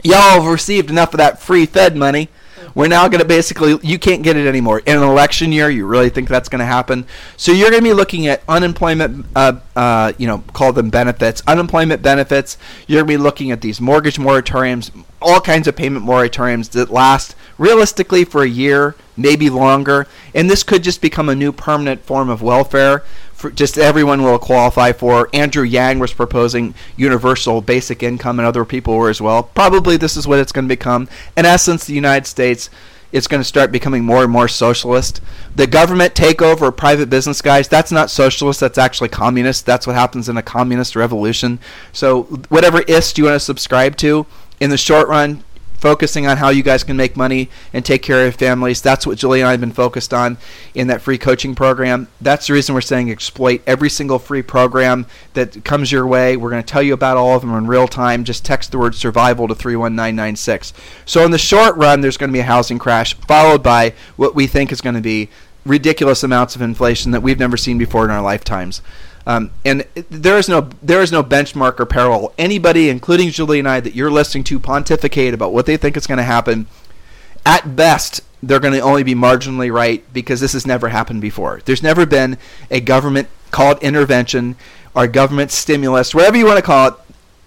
y'all have received enough of that free Fed money. We're now going to basically, you can't get it anymore. In an election year, you really think that's going to happen? So you're going to be looking at unemployment, uh, uh, you know, call them benefits, unemployment benefits. You're going to be looking at these mortgage moratoriums, all kinds of payment moratoriums that last realistically for a year, maybe longer. And this could just become a new permanent form of welfare for just everyone will qualify for. Andrew Yang was proposing universal basic income, and other people were as well. Probably this is what it's going to become. In essence, the United States is going to start becoming more and more socialist. The government takeover private business, guys, that's not socialist, that's actually communist. That's what happens in a communist revolution. So, whatever ist you want to subscribe to, in the short run, focusing on how you guys can make money and take care of your families. That's what Julie and I have been focused on in that free coaching program. That's the reason we're saying exploit every single free program that comes your way. We're going to tell you about all of them in real time. Just text the word survival to 31996. So, in the short run, there's going to be a housing crash, followed by what we think is going to be ridiculous amounts of inflation that we've never seen before in our lifetimes. Um, and there is no there is no benchmark or parallel. Anybody, including Julie and I, that you're listening to pontificate about what they think is going to happen, at best they're going to only be marginally right because this has never happened before. There's never been a government called intervention or government stimulus, whatever you want to call it,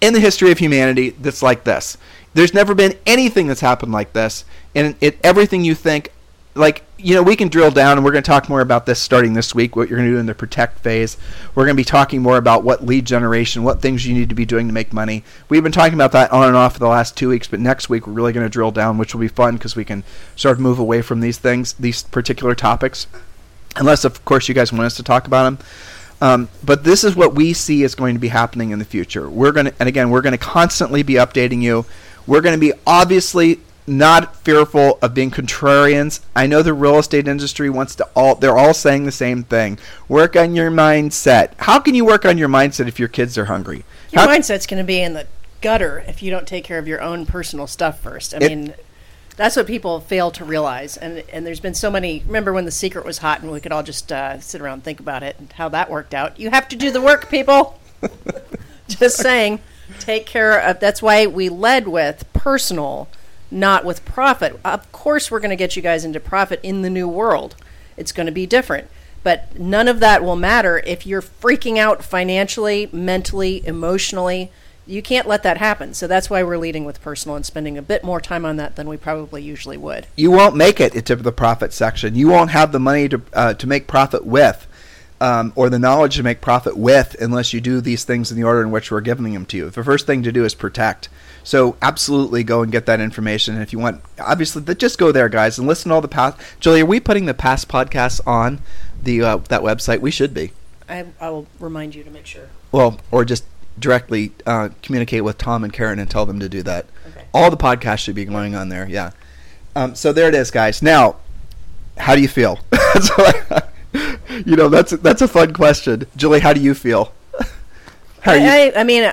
in the history of humanity that's like this. There's never been anything that's happened like this, and it everything you think like you know we can drill down and we're going to talk more about this starting this week what you're going to do in the protect phase we're going to be talking more about what lead generation what things you need to be doing to make money we've been talking about that on and off for the last two weeks but next week we're really going to drill down which will be fun because we can sort of move away from these things these particular topics unless of course you guys want us to talk about them um, but this is what we see is going to be happening in the future. We're going to, and again, we're going to constantly be updating you. We're going to be obviously not fearful of being contrarians. I know the real estate industry wants to all, they're all saying the same thing. Work on your mindset. How can you work on your mindset if your kids are hungry? Your How- mindset's going to be in the gutter if you don't take care of your own personal stuff first. I It- mean, that's what people fail to realize. And and there's been so many. Remember when the secret was hot and we could all just uh, sit around and think about it and how that worked out. You have to do the work, people. just saying. Take care of. That's why we led with personal, not with profit. Of course, we're going to get you guys into profit in the new world. It's going to be different. But none of that will matter if you're freaking out financially, mentally, emotionally. You can't let that happen. So that's why we're leading with personal and spending a bit more time on that than we probably usually would. you won't make it into the profit section. You won't have the money to uh, to make profit with. Um, or the knowledge to make profit with unless you do these things in the order in which we're giving them to you. The first thing to do is protect. So absolutely go and get that information. And if you want, obviously, just go there, guys, and listen to all the past. Julie, are we putting the past podcasts on the uh, that website? We should be. I, I will remind you to make sure. Well, or just directly uh, communicate with Tom and Karen and tell them to do that. Okay. All the podcasts should be going on there. Yeah. Um, so there it is, guys. Now, how do you feel? so, you know, that's that's a fun question, Julie. How do you feel? How I, you? I, I mean,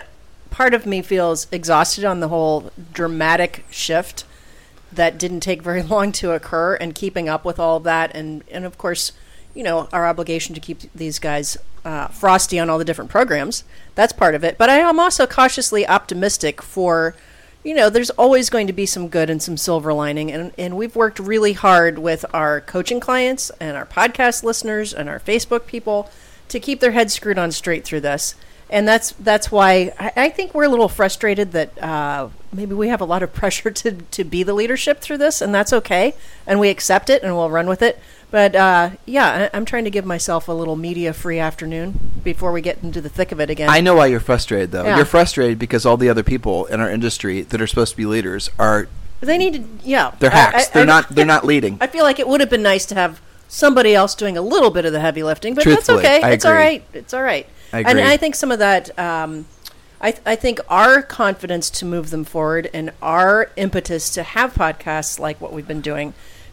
part of me feels exhausted on the whole dramatic shift that didn't take very long to occur, and keeping up with all of that, and and of course, you know, our obligation to keep these guys uh, frosty on all the different programs. That's part of it. But I am also cautiously optimistic for you know, there's always going to be some good and some silver lining. And, and we've worked really hard with our coaching clients and our podcast listeners and our Facebook people to keep their heads screwed on straight through this. And that's that's why I, I think we're a little frustrated that uh, maybe we have a lot of pressure to, to be the leadership through this, and that's okay. And we accept it and we'll run with it. But uh, yeah, I, am trying to give myself a little media free afternoon before we get into the thick of it again. I know why you're frustrated, though. Yeah. You're frustrated because all the other people in our industry that are supposed to be leaders are. They need to, yeah. They're hacks. I, I, they're not. They're not leading. I feel like it would have been nice to have somebody else doing a little bit of the heavy lifting, but Truthfully, that's okay. I it's all right. It's all right. I agree. And I think some of that. Um, I, th- I think our confidence to move them forward and our impetus to have podcasts like what we've been doing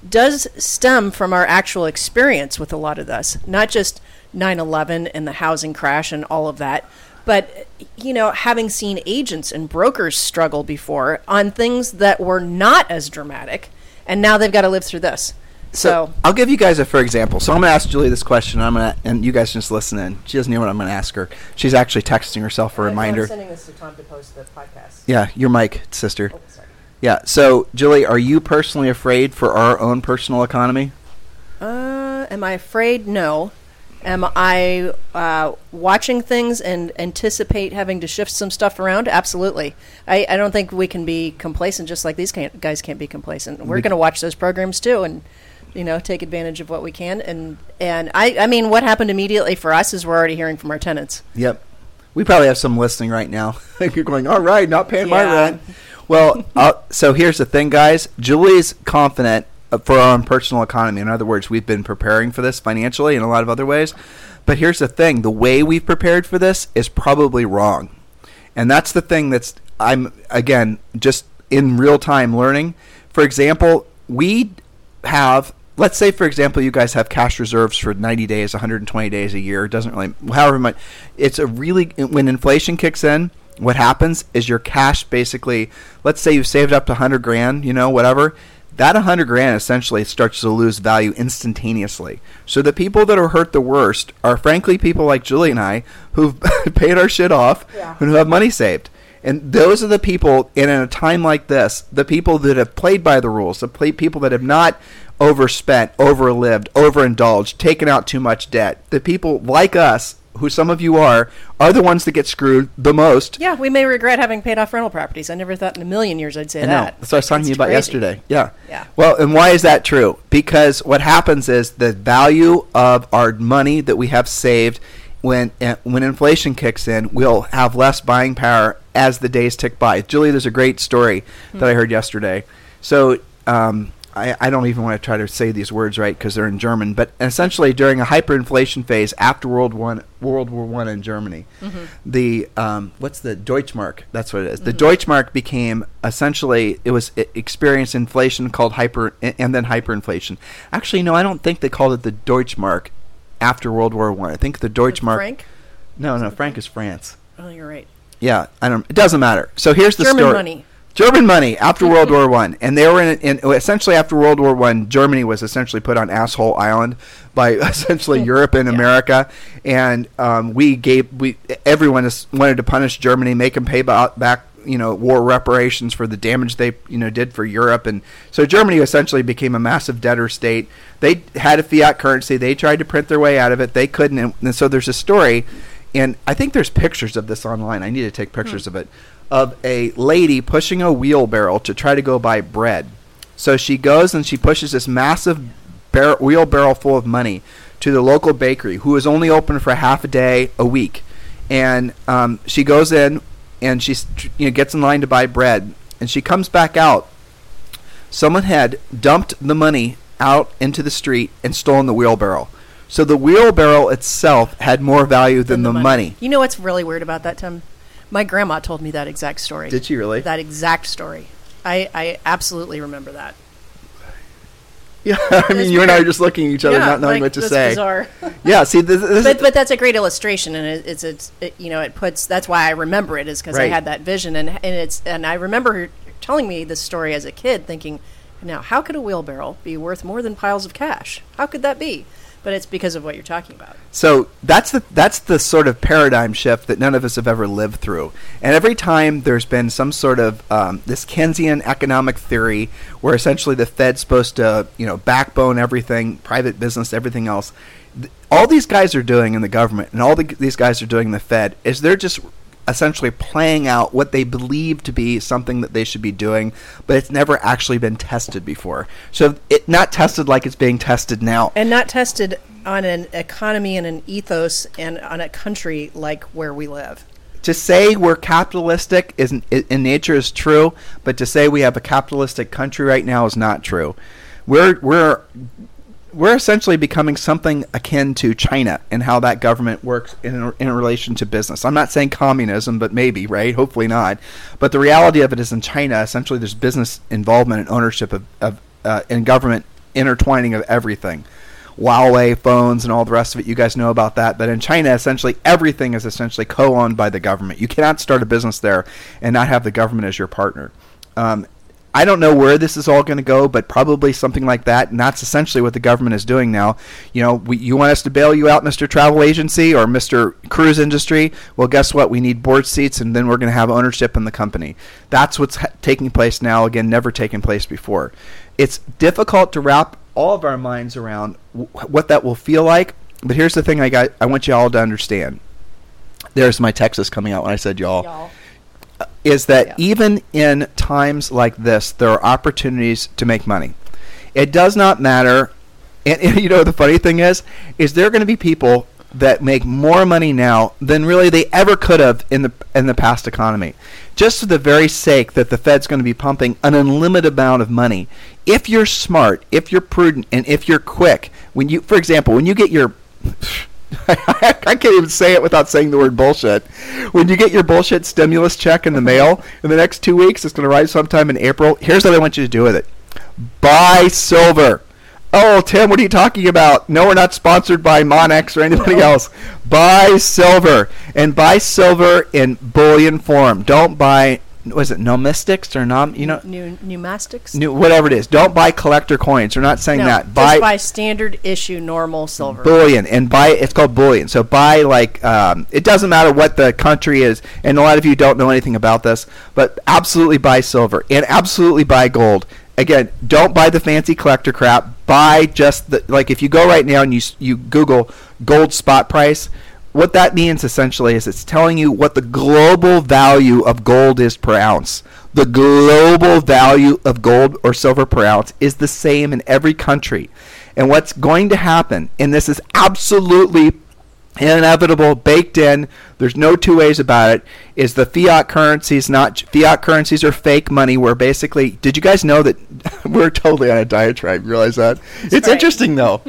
does stem from our actual experience with a lot of this, not just 9 11 and the housing crash and all of that, but, you know, having seen agents and brokers struggle before on things that were not as dramatic, and now they've got to live through this. So, so I'll give you guys a for example. So I'm going to ask Julie this question. I'm going to, and you guys just listen in. She doesn't know what I'm going to ask her. She's actually texting herself a reminder. I'm sending this to Tom to post the podcast. Yeah, your mic, sister. Oh, yeah. So, Julie, are you personally afraid for our own personal economy? Uh, am I afraid? No. Am I uh, watching things and anticipate having to shift some stuff around? Absolutely. I, I don't think we can be complacent just like these can't, guys can't be complacent. We're going to watch those programs too and you know take advantage of what we can. And and I I mean what happened immediately for us is we're already hearing from our tenants. Yep. We probably have some listening right now. You're going, all right, not paying yeah. my rent. Well, uh, so here's the thing, guys. Julie's confident for our own personal economy. In other words, we've been preparing for this financially in a lot of other ways. But here's the thing the way we've prepared for this is probably wrong. And that's the thing that's, I'm, again, just in real time learning. For example, we have, let's say, for example, you guys have cash reserves for 90 days, 120 days a year. It doesn't really, however much. It's a really, when inflation kicks in, what happens is your cash basically, let's say you've saved up to 100 grand, you know, whatever, that 100 grand essentially starts to lose value instantaneously. So the people that are hurt the worst are frankly people like Julie and I who've paid our shit off yeah. and who have money saved. And those are the people, and in a time like this, the people that have played by the rules, the play, people that have not overspent, overlived, overindulged, taken out too much debt, the people like us who some of you are, are the ones that get screwed the most. Yeah, we may regret having paid off rental properties. I never thought in a million years I'd say I that. That's what I was talking to you about crazy. yesterday. Yeah. Yeah. Well, and why is that true? Because what happens is the value of our money that we have saved when uh, when inflation kicks in, we'll have less buying power as the days tick by. Julie, there's a great story mm-hmm. that I heard yesterday. So, um, I, I don't even want to try to say these words right because they're in German, but essentially during a hyperinflation phase after World One, World War One in Germany, mm-hmm. the um, what's the Deutschmark? That's what it is. Mm-hmm. The Deutschmark became essentially it was it experienced inflation called hyper and then hyperinflation. Actually, no, I don't think they called it the Deutschmark after World War One. I. I think the Deutschmark. Frank. No, no, Frank is France. Oh, you're right. Yeah, I don't. It doesn't matter. So here's the German story. money. German money after World War One, and they were in, in essentially after World War One. Germany was essentially put on asshole island by essentially Europe and Yeah. America, and um, we gave we everyone wanted to punish Germany, make them pay ba- back you know war reparations for the damage they you know did for Europe, and so Germany essentially became a massive debtor state. They had a fiat currency. They tried to print their way out of it. They couldn't, and, and so there's a story, and I think there's pictures of this online. I need to take pictures of it of a lady pushing a wheelbarrow to try to go buy bread. So she goes and she pushes this massive bar- wheelbarrow full of money to the local bakery, who is only open for half a day a week, and um, she goes in and she you know, gets in line to buy bread, and she comes back out. Someone had dumped the money out into the street and stolen the wheelbarrow. So the wheelbarrow itself had more value than, the, money. You know what's really weird about that, Tim? My grandma told me that exact story. Did she really? That exact story. I, I absolutely remember that. Yeah, I mean, you and I are just looking at each other, Yeah, not knowing like, what to say. Bizarre. Yeah, see, this, this but but that's a great illustration, and it, it's it's it, you know it puts that's why I remember it is because I had that vision, and and it's and I remember her telling me this story as a kid, thinking, now how could a wheelbarrow be worth more than piles of cash? How could that be? But it's because of what you're talking about. So that's the that's the sort of paradigm shift that none of us have ever lived through. And every time there's been some sort of um, this Keynesian economic theory, where essentially the Fed's supposed to you know backbone everything, private business, everything else. All these guys are doing in the government, and all the, these guys are doing in the Fed, is they're just essentially playing out what they believe to be something that they should be doing, but it's never actually been tested before. So it not tested like it's being tested now. and not tested on an economy and an ethos and on a country like where we live. to say we're capitalistic is in, nature is true, but to say we have a capitalistic country right now is not true. We're we're we're essentially becoming something akin to China and how that government works in in relation to business. I'm not saying communism, but maybe right. Hopefully not. But the reality of it is, in China, essentially, there's business involvement and ownership of, of uh, and government intertwining of everything. Huawei phones and all the rest of it. You guys know about that. But in China, essentially everything is essentially co-owned by the government. You cannot start a business there and not have the government as your partner. Um, I don't know where this is all going to go, but probably something like that. And that's essentially what the government is doing now. You know, we, you want us to bail you out, Mr. Travel Agency or Mr. Cruise Industry? Well, guess what? We need board seats, and then we're going to have ownership in the company. That's what's ha- taking place now. Again, never taken place before. It's difficult to wrap all of our minds around w- what that will feel like. But here's the thing: I got. I want you all to understand. There's my Texas coming out when I said y'all Y'all. Is that Yeah. even in times like this, there are opportunities to make money. It does not matter. And, and you know the funny thing is, is there going to be people that make more money now than really they ever could have in the in the past economy, just for the very sake that the Fed's going to be pumping an unlimited amount of money. If you're smart, if you're prudent, and if you're quick, when you, for example, when you get your I can't even say it without saying the word bullshit. When you get your bullshit stimulus check in the mail in the next two weeks, it's going to arrive sometime in April. Here's what I want you to do with it buy silver. Oh, Tim, what are you talking about? No, we're not sponsored by Monex or anybody else. Buy silver and buy silver in bullion form. Don't buy, was it nomistics or nom? You know, New pneumastics. new, whatever it is. Don't buy collector coins. We're not saying no, that. Buy buy standard issue normal silver. bullion and buy it's called bullion so buy like um, it doesn't matter what the country is and a lot of you don't know anything about this but absolutely buy silver and absolutely buy gold again don't buy the fancy collector crap buy just the like if you go right now and you you google gold spot price what that means essentially is it's telling you what the global value of gold is per ounce. The global value of gold or silver per ounce is the same in every country. And what's going to happen, and this is absolutely inevitable, baked in, there's no two ways about it, is the fiat currencies not fiat currencies are fake money where basically did you guys know that we're totally on a diatribe, you realize that? it's right. interesting though.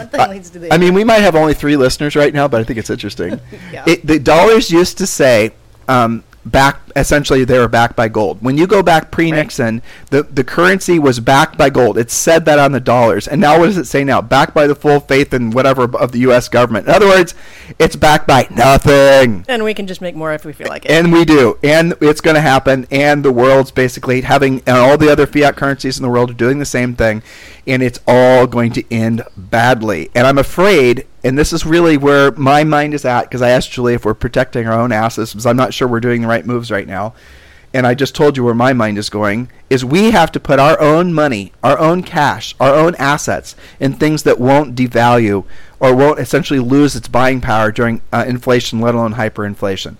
One thing leads to the I mean, we might have only three listeners right now, but I think it's interesting. Yeah. it, the dollars used to say um, back essentially they were backed by gold. When you go back pre-Nixon, the the currency was backed by gold. It said that on the dollars, and now what does it say now? Backed by the full faith and whatever of the U.S. government. In other words, it's backed by nothing. and we can just make more if we feel like it. And we do, and it's going to happen. And the world's basically having, and all the other fiat currencies in the world are doing the same thing, and it's all going to end badly. And I'm afraid, and this is really where my mind is at, because I asked Julie if we're protecting our own asses, because I'm not sure we're doing the right moves right now. And I just told you where my mind is going is we have to put our own money, our own cash, our own assets in things that won't devalue or won't essentially lose its buying power during uh, inflation, let alone hyperinflation.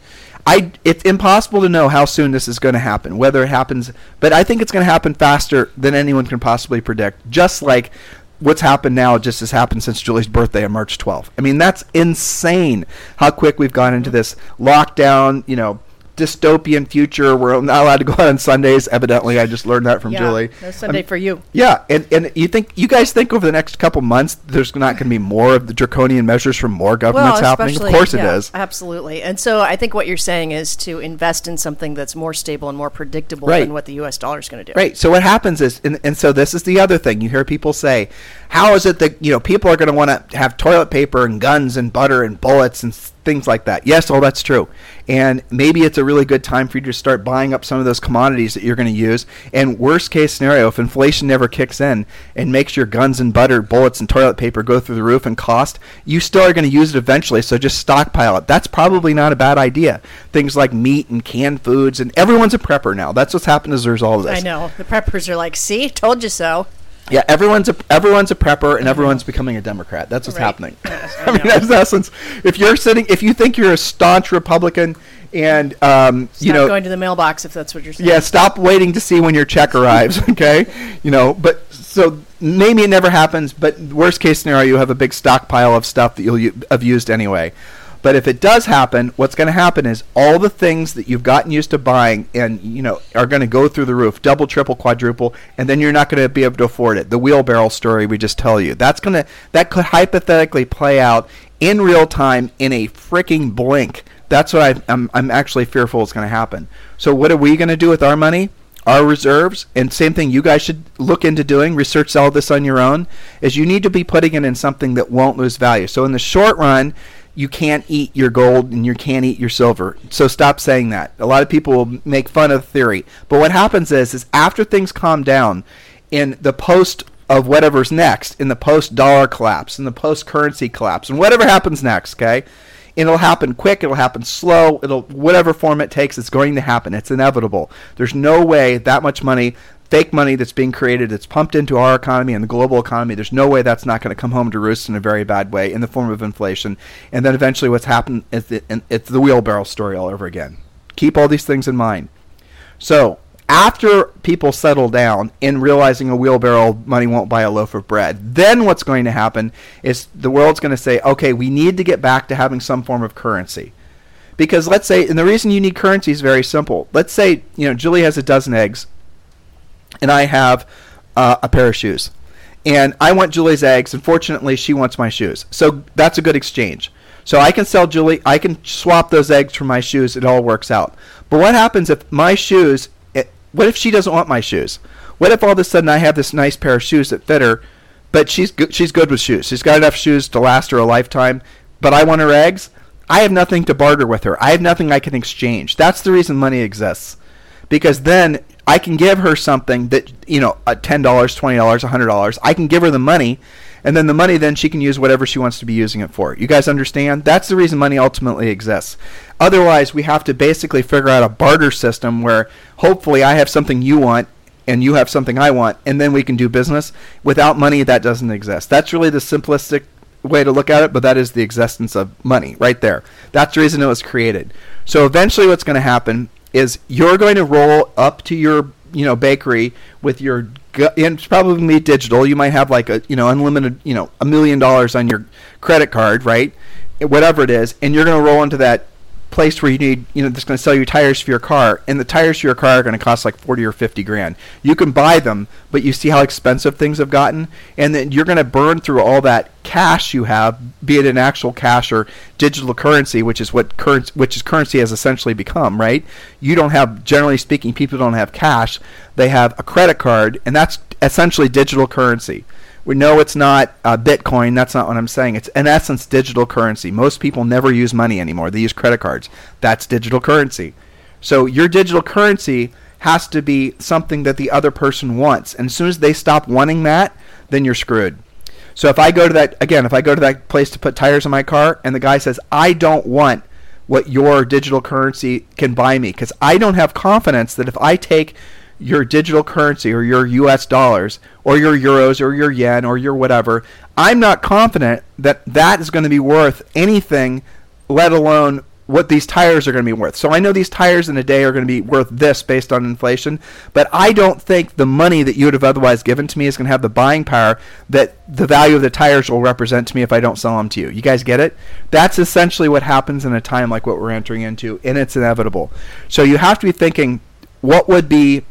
I it's impossible to know how soon this is going to happen, whether it happens, but I think it's going to happen faster than anyone can possibly predict. Just like what's happened now just has happened since Julie's birthday on March 12th. I mean, that's insane how quick we've gone into this lockdown, you know, dystopian future. We're not allowed to go out on Sundays. Evidently, I just learned that from yeah, Julie. No Sunday Um, for you. Yeah, and, and you think you guys think over the next couple months there's not going to be more of the draconian measures from more governments happening? Of course yeah, it is. Absolutely. And so I think what you're saying is to invest in something that's more stable and more predictable Right. than what the U.S. dollar is going to do. Right. So what happens is, and, and so this is the other thing. You hear people say, "How is it that you know people are going to want to have toilet paper and guns and butter and bullets and things like that?" Yes, all that's true. And maybe it's a really good time for you to start buying up some of those commodities that you're going to use. And worst case scenario, if inflation never kicks in and makes your guns and butter, bullets and toilet paper go through the roof in cost, you still are going to use it eventually. So just stockpile it. That's probably not a bad idea. Things like meat and canned foods, and everyone's a prepper now. That's what's happened as a result of this. I know. The preppers are like, see, told you so. Yeah, everyone's a everyone's a prepper and everyone's becoming a Democrat. That's what's Right. happening. Yes, I I mean, that's essence. If you're sitting, if you think you're a staunch Republican, and um, Stop you know, going to the mailbox if that's what you're saying. yeah, stop waiting to see when your check arrives. Okay, you know, but so maybe it never happens. But worst case scenario, you have a big stockpile of stuff that you'll u- have used anyway. But if it does happen, what's going to happen is all the things that you've gotten used to buying and you know are going to go through the roof, double, triple, quadruple, and then you're not going to be able to afford it. The wheelbarrow story we just tell you. That's going to that could hypothetically play out in real time in a freaking blink. That's what I, I'm I'm actually fearful is going to happen. So what are we going to do with our money? our reserves and same thing you guys should look into doing research all this on your own is you need to be putting it in something that won't lose value so in the short run you can't eat your gold and you can't eat your silver. So stop saying that. A lot of people will make fun of the theory. But what happens is is after things calm down in the post of whatever's next in the post dollar collapse in the post currency collapse and whatever happens next okay it'll happen quick it'll happen slow it'll whatever form it takes it's going to happen. It's inevitable. There's no way that much money fake money that's being created that's pumped into our economy and the global economy there's no way that's not going to come home to roost in a very bad way in the form of inflation and then eventually what's happened is the, it's the wheelbarrow story all over again keep all these things in mind so after people settle down in realizing a wheelbarrow money won't buy a loaf of bread, then what's going to happen is the world's going to say, okay, we need to get back to having some form of currency. Because let's say, and the reason you need currency is very simple. Let's say, you know, Julie has a dozen eggs, and I have uh, a pair of shoes. And I want Julie's eggs, and fortunately, she wants my shoes. So that's a good exchange. So I can sell Julie, I can swap those eggs for my shoes. It all works out. But what happens if my shoes, it, what if she doesn't want my shoes? What if all of a sudden I have this nice pair of shoes that fit her, but she's good, she's good with shoes. She's got enough shoes to last her a lifetime, but I want her eggs? I have nothing to barter with her. I have nothing I can exchange. That's the reason money exists. Because then I can give her something that, you know, uh, $10, $20, $100. I can give her the money, and then the money then she can use whatever she wants to be using it for. You guys understand? That's the reason money ultimately exists. Otherwise, we have to basically figure out a barter system where hopefully I have something you want and you have something I want, and then we can do business. Without money, that doesn't exist. That's really the simplistic way to look at it, but that is the existence of money right there. That's the reason it was created. So eventually, what's going to happen is you're going to roll up to your you know bakery with your gu- and it's probably digital. You might have like a you know unlimited you know a million dollars on your credit card, right? Whatever it is, and you're going to roll into that place where you need, you know, that's going to sell you tires for your car, and the tires for your car are going to cost like 40 or 50 grand. You can buy them, but you see how expensive things have gotten, and then you're going to burn through all that cash you have, be it in actual cash or digital currency, which is what currency, which is currency has essentially become, right? You don't have, generally speaking, people don't have cash; they have a credit card, and that's essentially digital currency. We know it's not uh, Bitcoin. That's not what I'm saying. It's in essence digital currency. Most people never use money anymore. They use credit cards. That's digital currency. So your digital currency has to be something that the other person wants. And as soon as they stop wanting that, then you're screwed. So if I go to that again, if I go to that place to put tires on my car and the guy says, "I don't want what your digital currency can buy me because I don't have confidence that if I take your digital currency or your US dollars or your euros or your yen or your whatever, I'm not confident that that is going to be worth anything, let alone what these tires are going to be worth. So I know these tires in a day are going to be worth this based on inflation, but I don't think the money that you would have otherwise given to me is going to have the buying power that the value of the tires will represent to me if I don't sell them to you. You guys get it? That's essentially what happens in a time like what we're entering into, and it's inevitable. So you have to be thinking what would be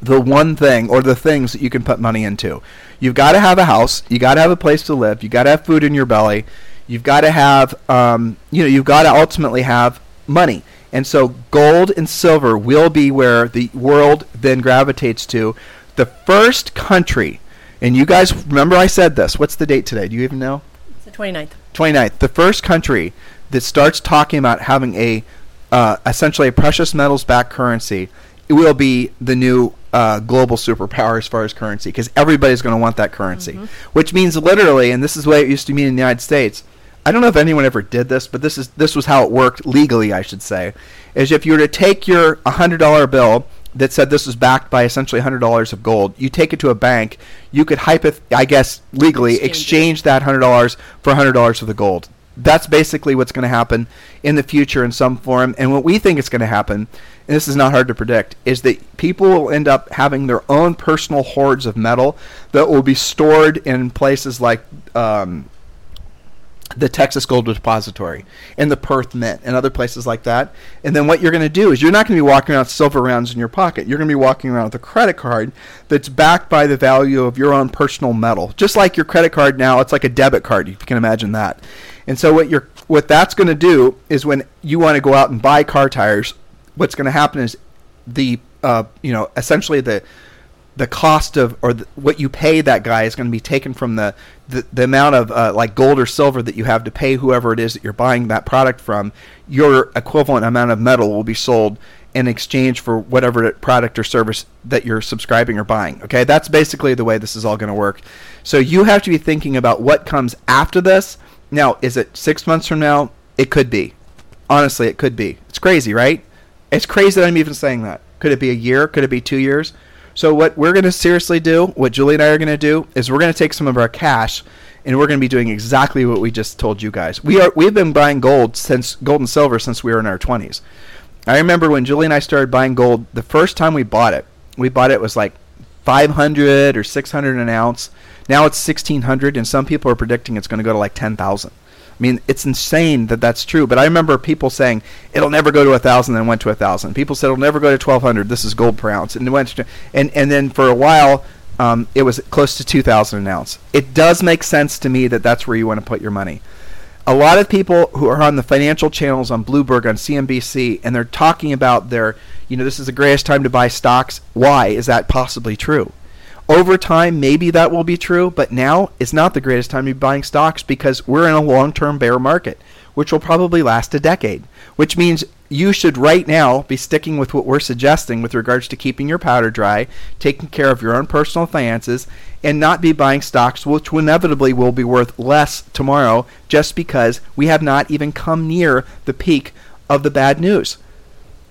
the one thing or the things that you can put money into. You've got to have a house, you got to have a place to live, you got to have food in your belly You've got to have, um, you know, you've got to ultimately have money. And so gold and silver will be where the world then gravitates to. The first country, and you guys remember I said this. What's the date today? Do you even know? It's the 29th. 29th. The first country that starts talking about having a uh, essentially a precious metals backed currency will be the new uh, global superpower as far as currency because everybody's going to want that currency, mm-hmm. which means literally, and this is the way it used to mean in the United States I don't know if anyone ever did this, but this is this was how it worked legally, I should say. Is if you were to take your hundred dollar bill that said this was backed by essentially hundred dollars of gold, you take it to a bank, you could hypoth- I guess legally exchange, exchange that hundred dollars for hundred dollars of the gold. That's basically what's going to happen in the future in some form. And what we think is going to happen, and this is not hard to predict, is that people will end up having their own personal hoards of metal that will be stored in places like um, the Texas Gold Depository and the Perth Mint and other places like that. And then what you're going to do is you're not going to be walking around with silver rounds in your pocket. You're going to be walking around with a credit card that's backed by the value of your own personal metal. Just like your credit card now, it's like a debit card. If you can imagine that. And so what you're what that's going to do is when you want to go out and buy car tires, what's going to happen is the uh, you know essentially the the cost of or the, what you pay that guy is going to be taken from the the, the amount of uh, like gold or silver that you have to pay whoever it is that you're buying that product from. Your equivalent amount of metal will be sold in exchange for whatever product or service that you're subscribing or buying okay? That's basically the way this is all going to work. So you have to be thinking about what comes after this. Now is it six months from now? It could be. Honestly it could be. It's crazy right it's crazy that i'm even saying that could it be a year could it be two years so what we're going to seriously do, what Julie and I are going to do, is we're going to take some of our cash and we're going to be doing exactly what we just told you guys. We are we've been buying gold since gold and silver since we were in our 20s. I remember when Julie and I started buying gold, the first time we bought it, we bought it was like 500 or 600 an ounce. Now it's 1600 and some people are predicting it's going to go to like 10,000. I mean, it's insane that that's true. But I remember people saying it'll never go to a thousand, then went to a thousand. People said it'll never go to twelve hundred. This is gold per ounce, and it went to, and and then for a while. Um, it was close to 2,000 an ounce. It does make sense to me that that's where you want to put your money. A lot of people who are on the financial channels on Bloomberg, on CNBC, and they're talking about their, you know, this is the greatest time to buy stocks. Why is that possibly true? Over time, maybe that will be true, but now is not the greatest time to be buying stocks because we're in a long term bear market, which will probably last a decade. Which means you should right now be sticking with what we're suggesting with regards to keeping your powder dry, taking care of your own personal finances, and not be buying stocks which inevitably will be worth less tomorrow just because we have not even come near the peak of the bad news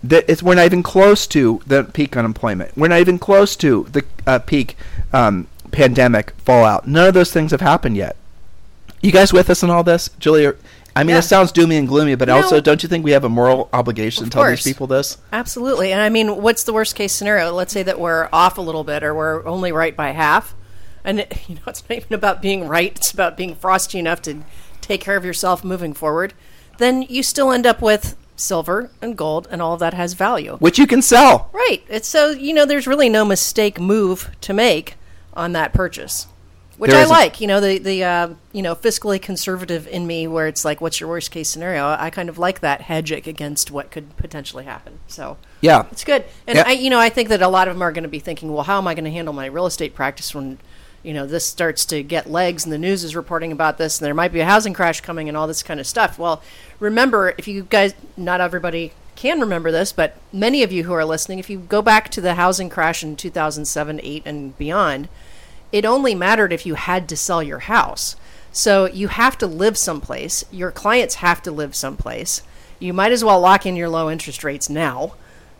that it's, we're not even close to the peak unemployment. We're not even close to the uh, peak um, pandemic fallout. None of those things have happened yet. You guys with us in all this, Julia? I mean, yeah. it sounds doomy and gloomy, but also, don't you think we have a moral obligation to tell course. these people this? Absolutely. And I mean, what's the worst case scenario? Let's say that we're off a little bit, or we're only right by half. And it, you know, it's not even about being right; it's about being frosty enough to take care of yourself moving forward. Then you still end up with silver and gold and all of that has value which you can sell right it's so you know there's really no mistake move to make on that purchase which I like, you know, the the uh, you know fiscally conservative in me, where it's like, what's your worst case scenario? I kind of like that hedging against what could potentially happen. So yeah, it's good. And yeah. I, you know, I think that a lot of them are going to be thinking, well, how am I going to handle my real estate practice when you know this starts to get legs and the news is reporting about this and there might be a housing crash coming and all this kind of stuff. Well remember if you guys not everybody can remember this but many of you who are listening if you go back to the housing crash in 2007 8 and beyond it only mattered if you had to sell your house. So you have to live someplace. Your clients have to live someplace. You might as well lock in your low interest rates now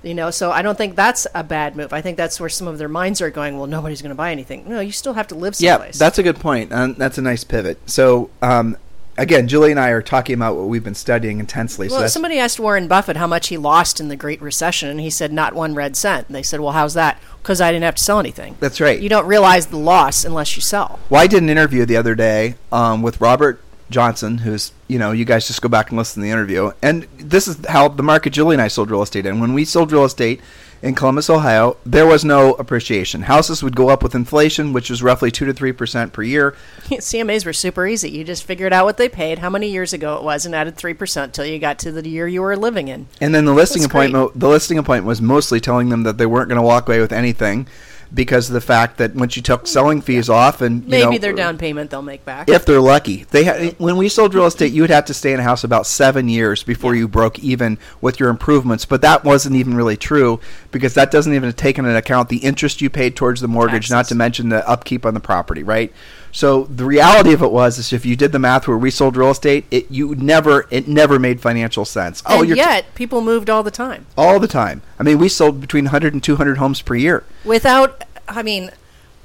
you know, so I don't think that's a bad move. I think that's where some of their minds are going. Well, nobody's going to buy anything. No, you still have to live someplace. Yeah, that's a good point, and that's a nice pivot. So, um, again, Julie and I are talking about what we've been studying intensely. Well, so somebody asked Warren Buffett how much he lost in the Great Recession, and he said not one red cent. And they said, "Well, how's that?" Because I didn't have to sell anything. That's right. You don't realize the loss unless you sell. Well, I did an interview the other day um, with Robert Johnson, who's you know, you guys just go back and listen to the interview. And this is how the market Julie and I sold real estate in. When we sold real estate in Columbus, Ohio, there was no appreciation. Houses would go up with inflation, which was roughly two to three percent per year. CMAs were super easy. You just figured out what they paid, how many years ago it was, and added three percent till you got to the year you were living in. And then the listing That's great. appointment, the listing appointment was mostly telling them that they weren't going to walk away with anything because of the fact that once you took selling fees off and you Maybe know, their down payment they'll make back. if they're lucky. They ha- when we sold real estate, you would have to stay in a house about seven years before you broke even with your improvements. But that wasn't even really true because that doesn't even take into account the interest you paid towards the mortgage, not to mention the upkeep on the property, right? So the reality of it was, is if you did the math where we sold real estate, it you never it never made financial sense. Oh, and you're t- yet people moved all the time all the time. I mean, we sold between 100 and 200 homes per year. without. I mean,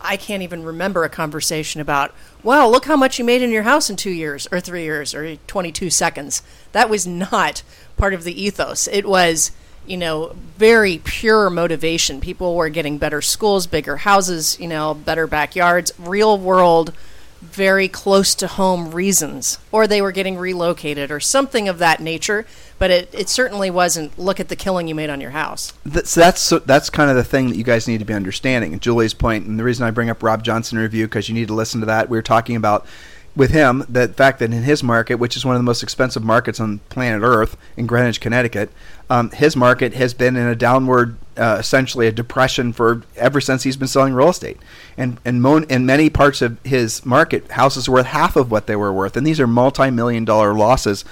I can't even remember a conversation about. Wow, look how much you made in your house in two years or three years or twenty-two seconds. That was not part of the ethos. It was. You know, very pure motivation. People were getting better schools, bigger houses, you know, better backyards, real world very close to home reasons, or they were getting relocated, or something of that nature. But it, it certainly wasn't look at the killing you made on your house. Th- so that's so that's kind of the thing that you guys need to be understanding. And Julie's point, and the reason I bring up Rob Johnson review because you need to listen to that. We were talking about with him the fact that in his market, which is one of the most expensive markets on planet Earth, in Greenwich, Connecticut, um, his market has been in a downward, uh, essentially a depression for ever since he's been selling real estate. And and in many parts of his market, houses are worth half of what they were worth, and these are multi-million dollar losses.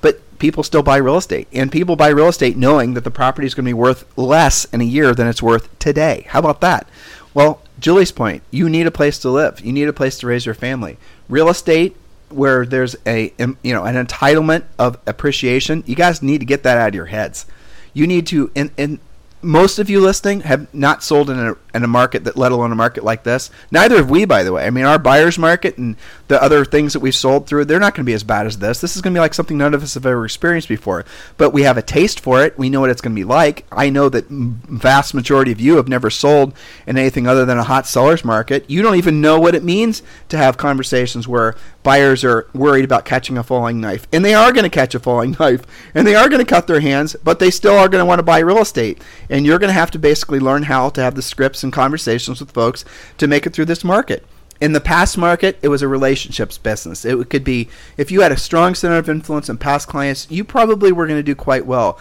But people still buy real estate, and people buy real estate knowing that the property is going to be worth less in a year than it's worth today. How about that? Well, Julie's point: you need a place to live. You need a place to raise your family. Real estate, where there's a you know an entitlement of appreciation, you guys need to get that out of your heads. You need to, and, and most of you listening have not sold in a, in a market that, let alone a market like this. Neither have we, by the way. I mean, our buyer's market and the other things that we've sold through, they're not going to be as bad as this. This is going to be like something none of us have ever experienced before. But we have a taste for it. We know what it's going to be like. I know that vast majority of you have never sold in anything other than a hot seller's market. You don't even know what it means to have conversations where buyers are worried about catching a falling knife. And they are going to catch a falling knife. And they are going to cut their hands, but they still are going to want to buy real estate. And you're going to have to basically learn how to have the scripts and conversations with folks to make it through this market. In the past market, it was a relationships business. It could be if you had a strong center of influence and past clients, you probably were going to do quite well.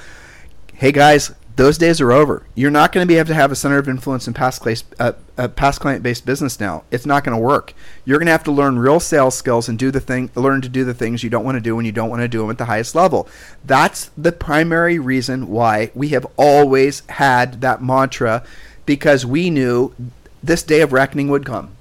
Hey guys, those days are over. You're not going to be able to have a center of influence and past place, uh, uh, past client based business now. It's not going to work. You're going to have to learn real sales skills and do the thing, learn to do the things you don't want to do when you don't want to do them at the highest level. That's the primary reason why we have always had that mantra, because we knew this day of reckoning would come.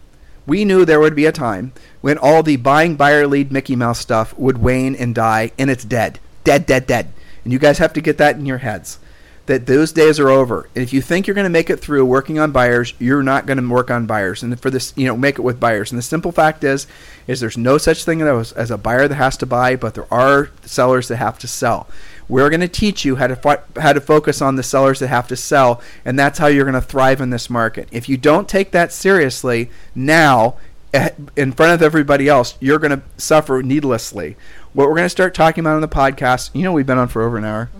We knew there would be a time when all the buying buyer lead Mickey Mouse stuff would wane and die, and it's dead, dead, dead, dead. And you guys have to get that in your heads that those days are over. And if you think you're going to make it through working on buyers, you're not going to work on buyers. And for this, you know, make it with buyers. And the simple fact is, is there's no such thing as, as a buyer that has to buy, but there are sellers that have to sell. We're going to teach you how to fo- how to focus on the sellers that have to sell, and that's how you're going to thrive in this market. If you don't take that seriously now, eh, in front of everybody else, you're going to suffer needlessly. What we're going to start talking about on the podcast, you know, we've been on for over an hour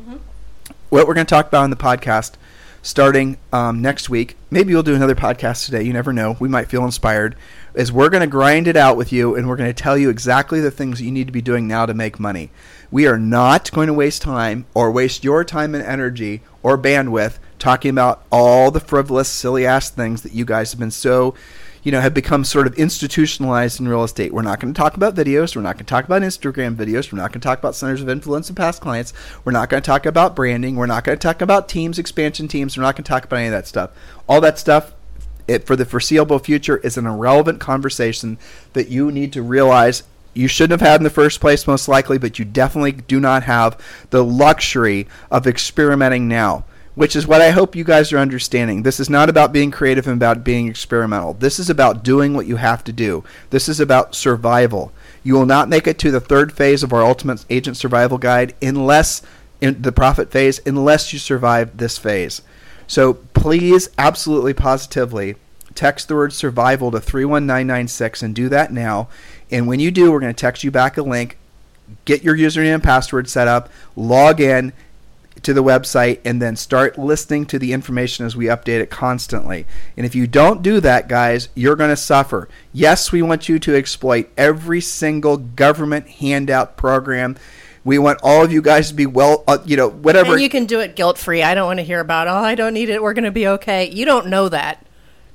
what we're going to talk about in the podcast starting um, next week maybe we'll do another podcast today you never know we might feel inspired is we're going to grind it out with you and we're going to tell you exactly the things you need to be doing now to make money we are not going to waste time or waste your time and energy or bandwidth talking about all the frivolous silly ass things that you guys have been so you know, have become sort of institutionalized in real estate. We're not going to talk about videos. We're not going to talk about Instagram videos. We're not going to talk about centers of influence and past clients. We're not going to talk about branding. We're not going to talk about teams, expansion teams. We're not going to talk about any of that stuff. All that stuff it, for the foreseeable future is an irrelevant conversation that you need to realize you shouldn't have had in the first place, most likely, but you definitely do not have the luxury of experimenting now. which is what I hope you guys are understanding. This is not about being creative and about being experimental. This is about doing what you have to do. This is about survival. You will not make it to the third phase of our Ultimate Agent Survival Guide unless in the profit phase unless you survive this phase. So please, absolutely positively, text the word survival to 31996 and do that now. And when you do, we're going to text you back a link. Get your username and password set up, log in to the website, and then start listening to the information as we update it constantly. And if you don't do that, guys, you're going to suffer. Yes, we want you to exploit every single government handout program. We want all of you guys to be well, uh, you know, whatever. And you can do it guilt free. I don't want to hear about, oh, I don't need it. We're going to be okay. You don't know that.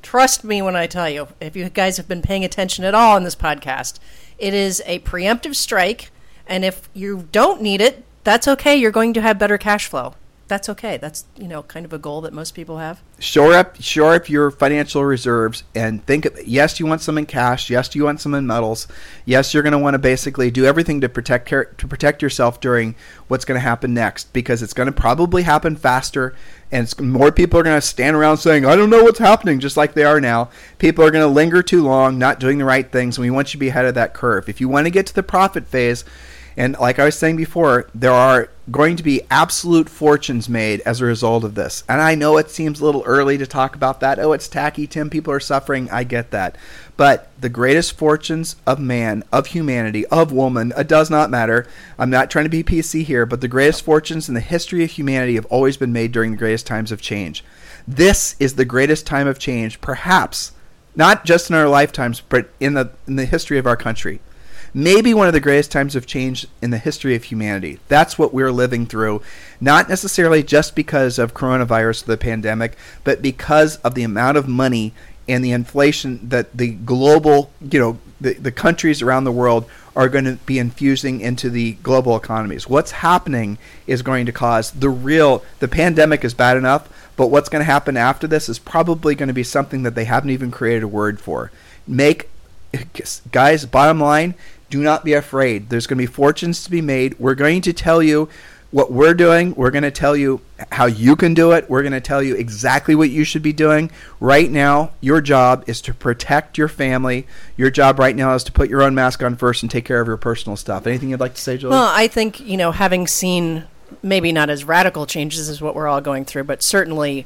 Trust me when I tell you, if you guys have been paying attention at all in this podcast, it is a preemptive strike. And if you don't need it, that's okay. You're going to have better cash flow. That's okay. That's you know kind of a goal that most people have. shore up shore up your financial reserves and think of, yes you want some in cash yes you want some in metals yes you're going to want to basically do everything to protect to protect yourself during what's going to happen next because it's going to probably happen faster and more people are going to stand around saying i don't know what's happening just like they are now. People are going to linger too long not doing the right things and we want you to be ahead of that curve. If you want to get to the profit phase and like I was saying before, there are going to be absolute fortunes made as a result of this. And I know it seems a little early to talk about that. Oh, it's tacky, Tim. People are suffering. I get that. But the greatest fortunes of man, of humanity, of woman, it does not matter. I'm not trying to be PC here, but the greatest fortunes in the history of humanity have always been made during the greatest times of change. This is the greatest time of change, perhaps, not just in our lifetimes, but in the, in the history of our country maybe one of the greatest times of change in the history of humanity. That's what we're living through, not necessarily just because of coronavirus, the pandemic, but because of the amount of money and the inflation that the global, you know, the, the countries around the world are going to be infusing into the global economies. What's happening is going to cause the real, the pandemic is bad enough, but what's going to happen after this is probably going to be something that they haven't even created a word for. Make, guys, bottom line, do not be afraid. There's going to be fortunes to be made. We're going to tell you what we're doing. We're going to tell you how you can do it. We're going to tell you exactly what you should be doing. Right now, your job is to protect your family. Your job right now is to put your own mask on first and take care of your personal stuff. Anything you'd like to say, Julie? Well, I think, you know, having seen maybe not as radical changes as what we're all going through, but certainly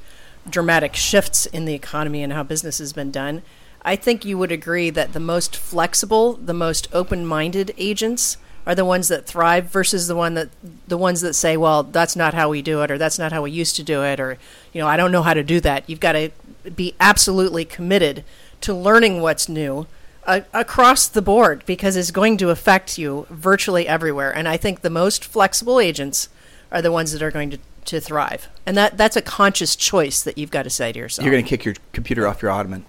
dramatic shifts in the economy and how business has been done I think you would agree that the most flexible, the most open-minded agents are the ones that thrive versus the one that the ones that say, "Well, that's not how we do it," or "That's not how we used to do it," or you know, "I don't know how to do that." You've got to be absolutely committed to learning what's new uh, across the board because it's going to affect you virtually everywhere. And I think the most flexible agents are the ones that are going to to thrive. And that that's a conscious choice that you've got to say to yourself. You're going to kick your computer off your ottoman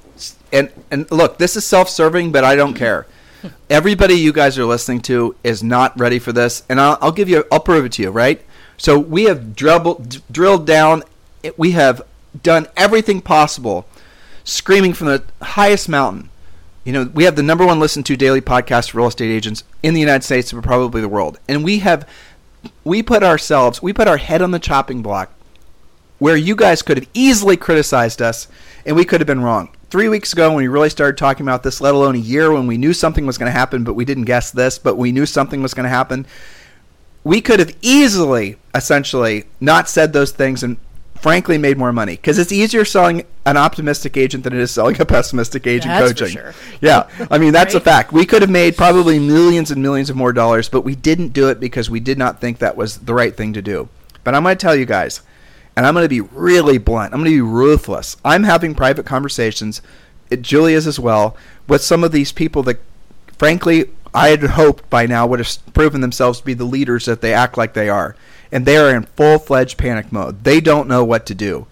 and and look, this is self-serving, but I don't care. Everybody you guys are listening to is not ready for this, and I'll, I'll give you, I'll prove it to you, right? So we have dribbled, drilled down, eh, we have done everything possible, screaming from the highest mountain. You know, we have the number one listened to daily podcast for real estate agents in the United States and probably the world, and we have, we put ourselves, we put our head on the chopping block, where you guys could have easily criticized us, and we could have been wrong three weeks ago when we really started talking about this, let alone a year when we knew something was going to happen, but we didn't guess this, but we knew something was going to happen. We could have easily, essentially, not said those things and frankly made more money because it's easier selling an optimistic agent than it is selling a pessimistic agent that's coaching. Sure. Yeah, I mean that's right? a fact. We could have made probably millions and millions of more dollars, but we didn't do it because we did not think that was the right thing to do. But I'm going to tell you guys, and I'm going to be really blunt. I'm going to be ruthless. I'm having private conversations, is as well, with some of these people that, frankly, I had hoped by now would have proven themselves to be the leaders that they act like they are. And they are in full fledged panic mode. They don't know what to do.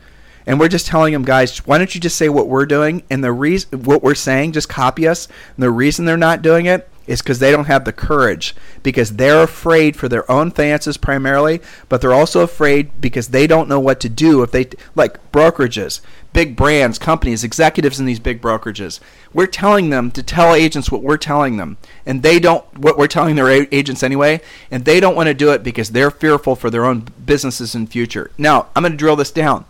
And we're just telling them, guys, why don't you just say what we're doing and the reason what we're saying, just copy us. And the reason they're not doing it is because they don't have the courage because they're afraid for their own finances primarily, but they're also afraid because they don't know what to do if they like brokerages, big brands, companies, executives in these big brokerages. We're telling them to tell agents what we're telling them, and they don't what we're telling their agents anyway, and they don't want to do it because they're fearful for their own businesses in future. Now, I'm going to drill this down.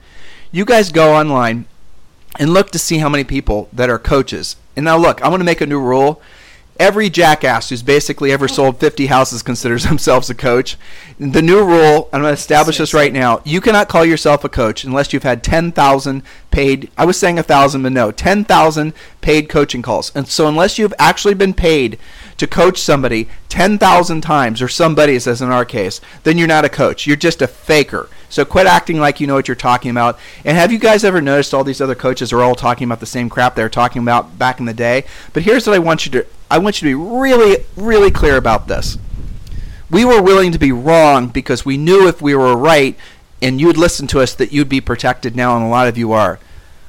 You guys go online and look to see how many people that are coaches. And now look, I'm going to make a new rule every jackass who's basically ever sold 50 houses considers themselves a coach. The new rule, I'm going to establish this right now. You cannot call yourself a coach unless you've had 10,000 paid. I was saying a thousand, but no, 10,000 paid coaching calls. And so unless you've actually been paid to coach somebody 10,000 times, or somebody, as in our case, then you're not a coach. You're just a faker. So quit acting like you know what you're talking about. And have you guys ever noticed all these other coaches are all talking about the same crap they were talking about back in the day? But here's what I want you to I want you to be really, really clear about this. We were willing to be wrong because we knew if we were right and you'd listen to us that you'd be protected now, and a lot of you are.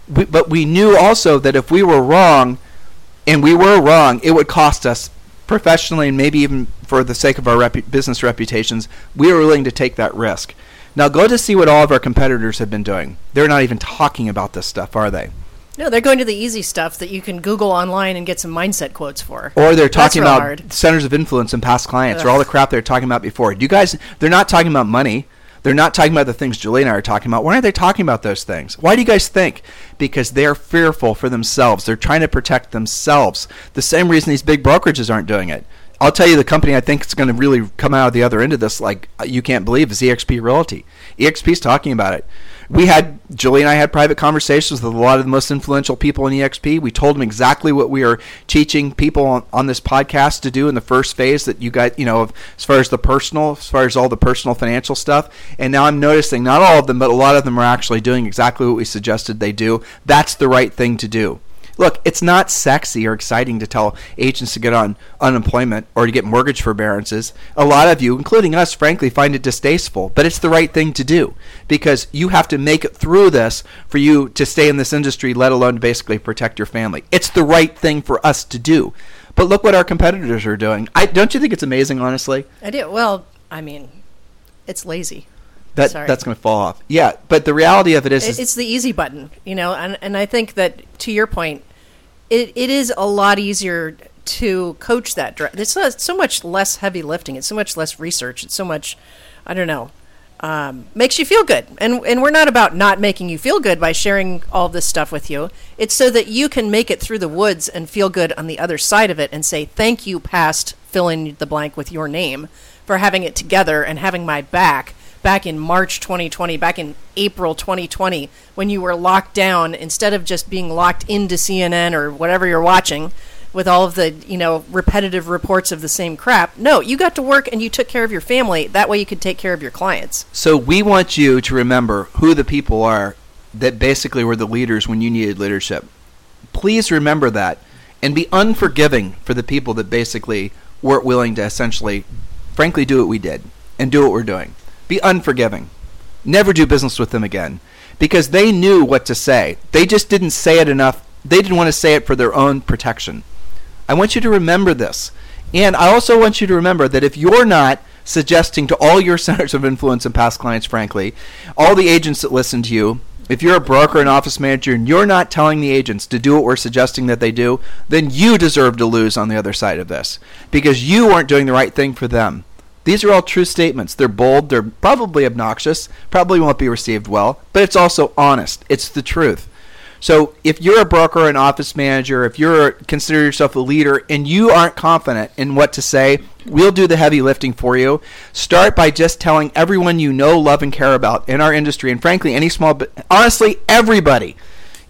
We, but we knew also that if we were wrong, and we were wrong, it would cost us professionally and maybe even for the sake of our repu- business reputations. We were willing to take that risk. Now go to see what all of our competitors have been doing. They're not even talking about this stuff, are they? No, they're going to the easy stuff that you can Google online and get some mindset quotes for. Or they're talking about hard. centers of influence and past clients, Ugh. or all the crap they're talking about before. You guys, they're not talking about money. They're not talking about the things Julie and I are talking about. Why aren't they talking about those things? Why do you guys think? Because they're fearful for themselves. They're trying to protect themselves. The same reason these big brokerages aren't doing it. I'll tell you the company I think is going to really come out of the other end of this like uh, you can't believe is EXP Realty. EXP's talking about it. We had Julie and I had private conversations with a lot of the most influential people in EXP. We told them exactly what we are teaching people on, on this podcast to do in the first phase that you got, you know, as far as the personal, as far as all the personal financial stuff. And now I'm noticing not all of them, but a lot of them are actually doing exactly what we suggested they do. That's the right thing to do. Look, it's not sexy or exciting to tell agents to get on unemployment or to get mortgage forbearances. A lot of you, including us, frankly, find it distasteful, but it's the right thing to do because you have to make it through this for you to stay in this industry, let alone basically protect your family. It's the right thing for us to do. But look what our competitors are doing. I don't you think it's amazing, honestly? I do. Well, I mean, it's lazy. That Sorry. that's going to fall off. Yeah, but the reality of it is, it's the easy button, you know. And and I think that to your point, it, it is a lot easier to coach that. It's so much less heavy lifting. It's so much less research. It's so much, I don't know, um, makes you feel good. And and we're not about not making you feel good by sharing all this stuff with you. It's so that you can make it through the woods and feel good on the other side of it and say thank you, past fill in the blank with your name for having it together and having my back back in March 2020, back in April 2020, when you were locked down, instead of just being locked into CNN or whatever you're watching with all of the, you know, repetitive reports of the same crap. No, you got to work and you took care of your family. That way you could take care of your clients. So we want you to remember who the people are that basically were the leaders when you needed leadership. Please remember that and be unforgiving for the people that basically weren't willing to essentially, frankly, do what we did and do what we're doing. Be unforgiving. Never do business with them again because they knew what to say. They just didn't say it enough. They didn't want to say it for their own protection. I want you to remember this. And I also want you to remember that if you're not suggesting to all your centers of influence and past clients, frankly, all the agents that listen to you, if you're a broker and office manager and you're not telling the agents to do what we're suggesting that they do, then you deserve to lose on the other side of this because you aren't doing the right thing for them. These are all true statements. They're bold, they're probably obnoxious, probably won't be received well, but it's also honest. It's the truth. So if you're a broker, an office manager, if you're consider yourself a leader and you aren't confident in what to say, we'll do the heavy lifting for you. Start by just telling everyone you know, love, and care about in our industry, and frankly, any small, honestly, everybody.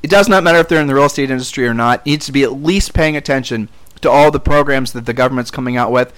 It does not matter if they're in the real estate industry or not. Needs to be at least paying attention to all the programs that the government's coming out with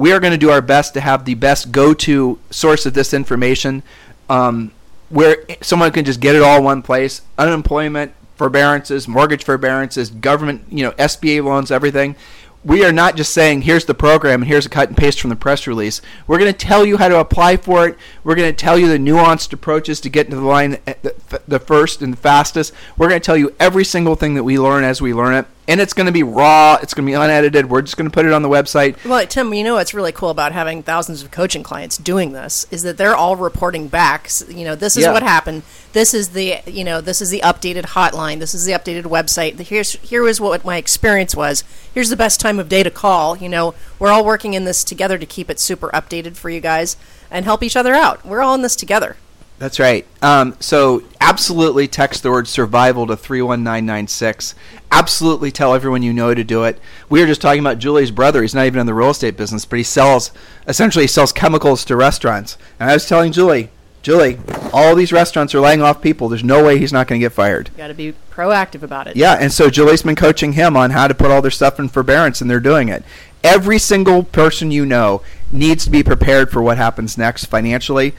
we are going to do our best to have the best go-to source of this information, um, where someone can just get it all in one place. Unemployment forbearances, mortgage forbearances, government, you know, SBA loans, everything. We are not just saying here's the program and here's a cut and paste from the press release. We're going to tell you how to apply for it. We're going to tell you the nuanced approaches to get into the line the, the first and the fastest. We're going to tell you every single thing that we learn as we learn it and it's going to be raw. It's going to be unedited. We're just going to put it on the website. Well, Tim, you know what's really cool about having thousands of coaching clients doing this is that they're all reporting back. You know, this is Yeah. what happened. This is the you know this is the updated hotline. This is the updated website. Here's here was what my experience was. Here's the best time of day to call. You know, we're all working in this together to keep it super updated for you guys and help each other out. We're all in this together. That's right. Um, so absolutely text the word survival to 31996. Absolutely tell everyone you know to do it. We were just talking about Julie's brother. He's not even in the real estate business, but he sells, essentially, he sells chemicals to restaurants. And I was telling Julie, Julie, all these restaurants are laying off people. There's no way he's not going to get fired. Got to be proactive about it. Yeah, and so Julie's been coaching him on how to put all their stuff in forbearance, and they're doing it. Every single person you know needs to be prepared for what happens next financially.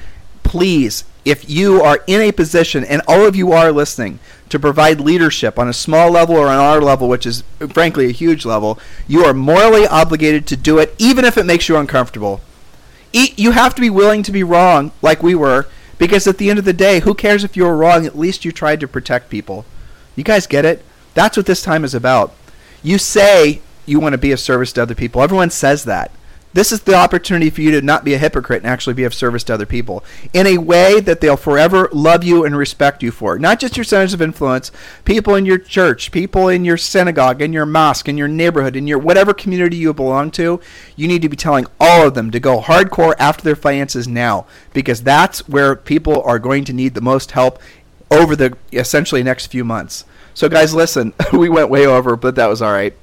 Please, if you are in a position, and all of you are listening, to provide leadership on a small level or on our level, which is frankly a huge level, you are morally obligated to do it, even if it makes you uncomfortable. E- you have to be willing to be wrong, like we were, because at the end of the day, who cares if you were wrong? At least you tried to protect people. You guys get it? That's what this time is about. You say you want to be of service to other people. Everyone says that. This is the opportunity for you to not be a hypocrite and actually be of service to other people in a way that they'll forever love you and respect you for. Not just your centers of influence, people in your church, people in your synagogue, in your mosque, in your neighborhood, in your whatever community you belong to. You need to be telling all of them to go hardcore after their finances now because that's where people are going to need the most help over the essentially next few months. So, guys, listen, we went way over, but that was all right.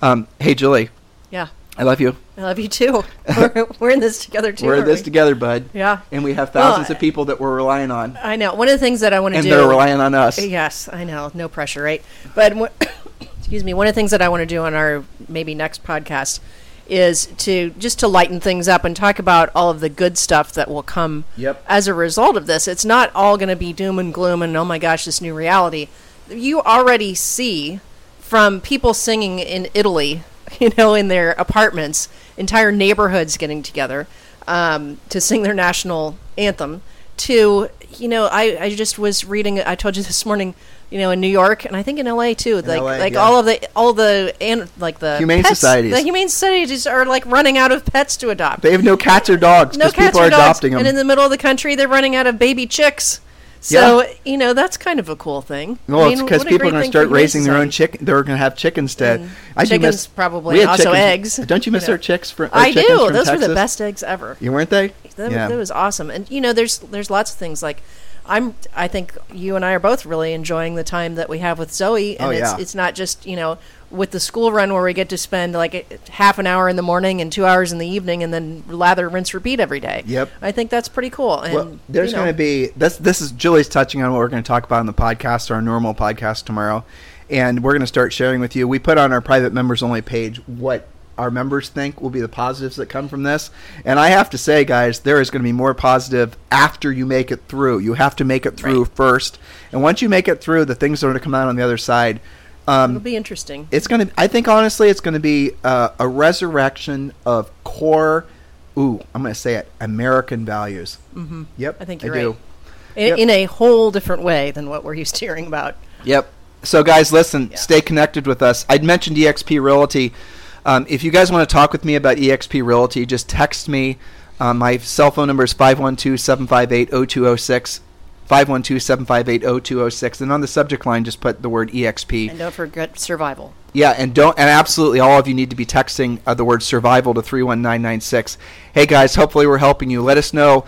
Um, hey, Julie, Yeah. I love you. I love you too. We're, we're in this together too. We're in this we? together, bud. Yeah. And we have thousands Well, of people that we're relying on, I know. One of the things that I want to and do. they're relying on us. Yes, I know. No pressure, right? But excuse me. One of the things that I want to do on our maybe next podcast is to just to lighten things up and talk about all of the good stuff that will come Yep. as a result of this. It's not all going to be doom and gloom and oh my gosh, this new reality. You already see from people singing in Italy, you know, in their apartments, entire neighborhoods getting together um, to sing their national anthem. To you know, I, I just was reading. I told you this morning. You know, in New York and I think in L.A. too. like LA, like yeah. all of the all the and like the Humane pets- societies. The humane societies are like running out of pets to adopt They have no cats or dogs no cats people or are dogs. adopting them. And in the middle of the country, they're running out of baby chicks. So Yeah. you know that's kind of a cool thing. well, I it's mean, because what people are going to start raising their own chicken. They're going to have chickens to. And mm. I do chickens miss, probably, we also chickens- eggs, Don't you miss you know. our chicks? For, our I do. from Those were the best eggs ever. You weren't they? That, yeah. that was awesome. And you know, there's there's lots of things like I'm. I think you and I are both really enjoying the time that we have with Zoe, and Oh, it's yeah. it's not just you know with the school run where we get to spend like a, half an hour in the morning and two hours in the evening, and then lather, rinse, repeat every day. Yep. I think that's pretty cool. And Well, there's you know, going to be this. This is Julie's touching on what we're going to talk about on the podcast, our normal podcast tomorrow, and we're going to start sharing with you. We put on our private members only page what our members think will be the positives that come from this, and I have to say, guys, there is going to be more positive after you make it through. You have to make it through Right. first, and once you make it through, the things that are going to come out on the other side. Um, it'll be interesting. it's going to. I think honestly, it's going to be uh, a resurrection of core. Ooh, I'm going to say it. American values. Mm-hmm. Yep, I think you're do. right. In, Yep. in a whole different way than what we're used to hearing about. Yep. So, guys, listen, Yeah. stay connected with us. I'd mentioned EXP Realty. Um, if you guys want to talk with me about EXP Realty, just text me. Um, my cell phone number is 512 758 0206. 512 758 0206. And on the subject line, just put the word EXP. And don't forget survival. Yeah, and don't and absolutely all of you need to be texting uh, the word survival to 31996. Hey guys, hopefully we're helping you. Let us know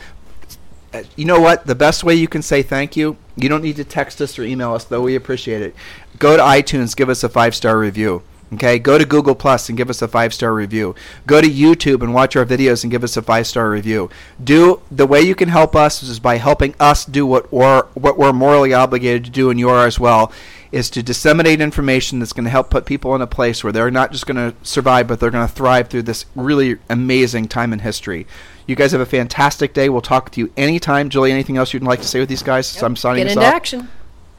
uh, you know what? The best way you can say thank you, you don't need to text us or email us, though we appreciate it. Go to iTunes, give us a five star review. Okay, go to Google Plus and give us a five star review. Go to YouTube and watch our videos and give us a five star review. Do the way you can help us is by helping us do what we're what we're morally obligated to do, and you are as well. Is to disseminate information that's going to help put people in a place where they're not just going to survive, but they're going to thrive through this really amazing time in history. You guys have a fantastic day. We'll talk to you anytime. Julie, anything else you'd like to say with these guys? So I'm signing Get into off. action.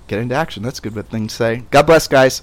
Get into action. That's a good thing to say. God bless, guys.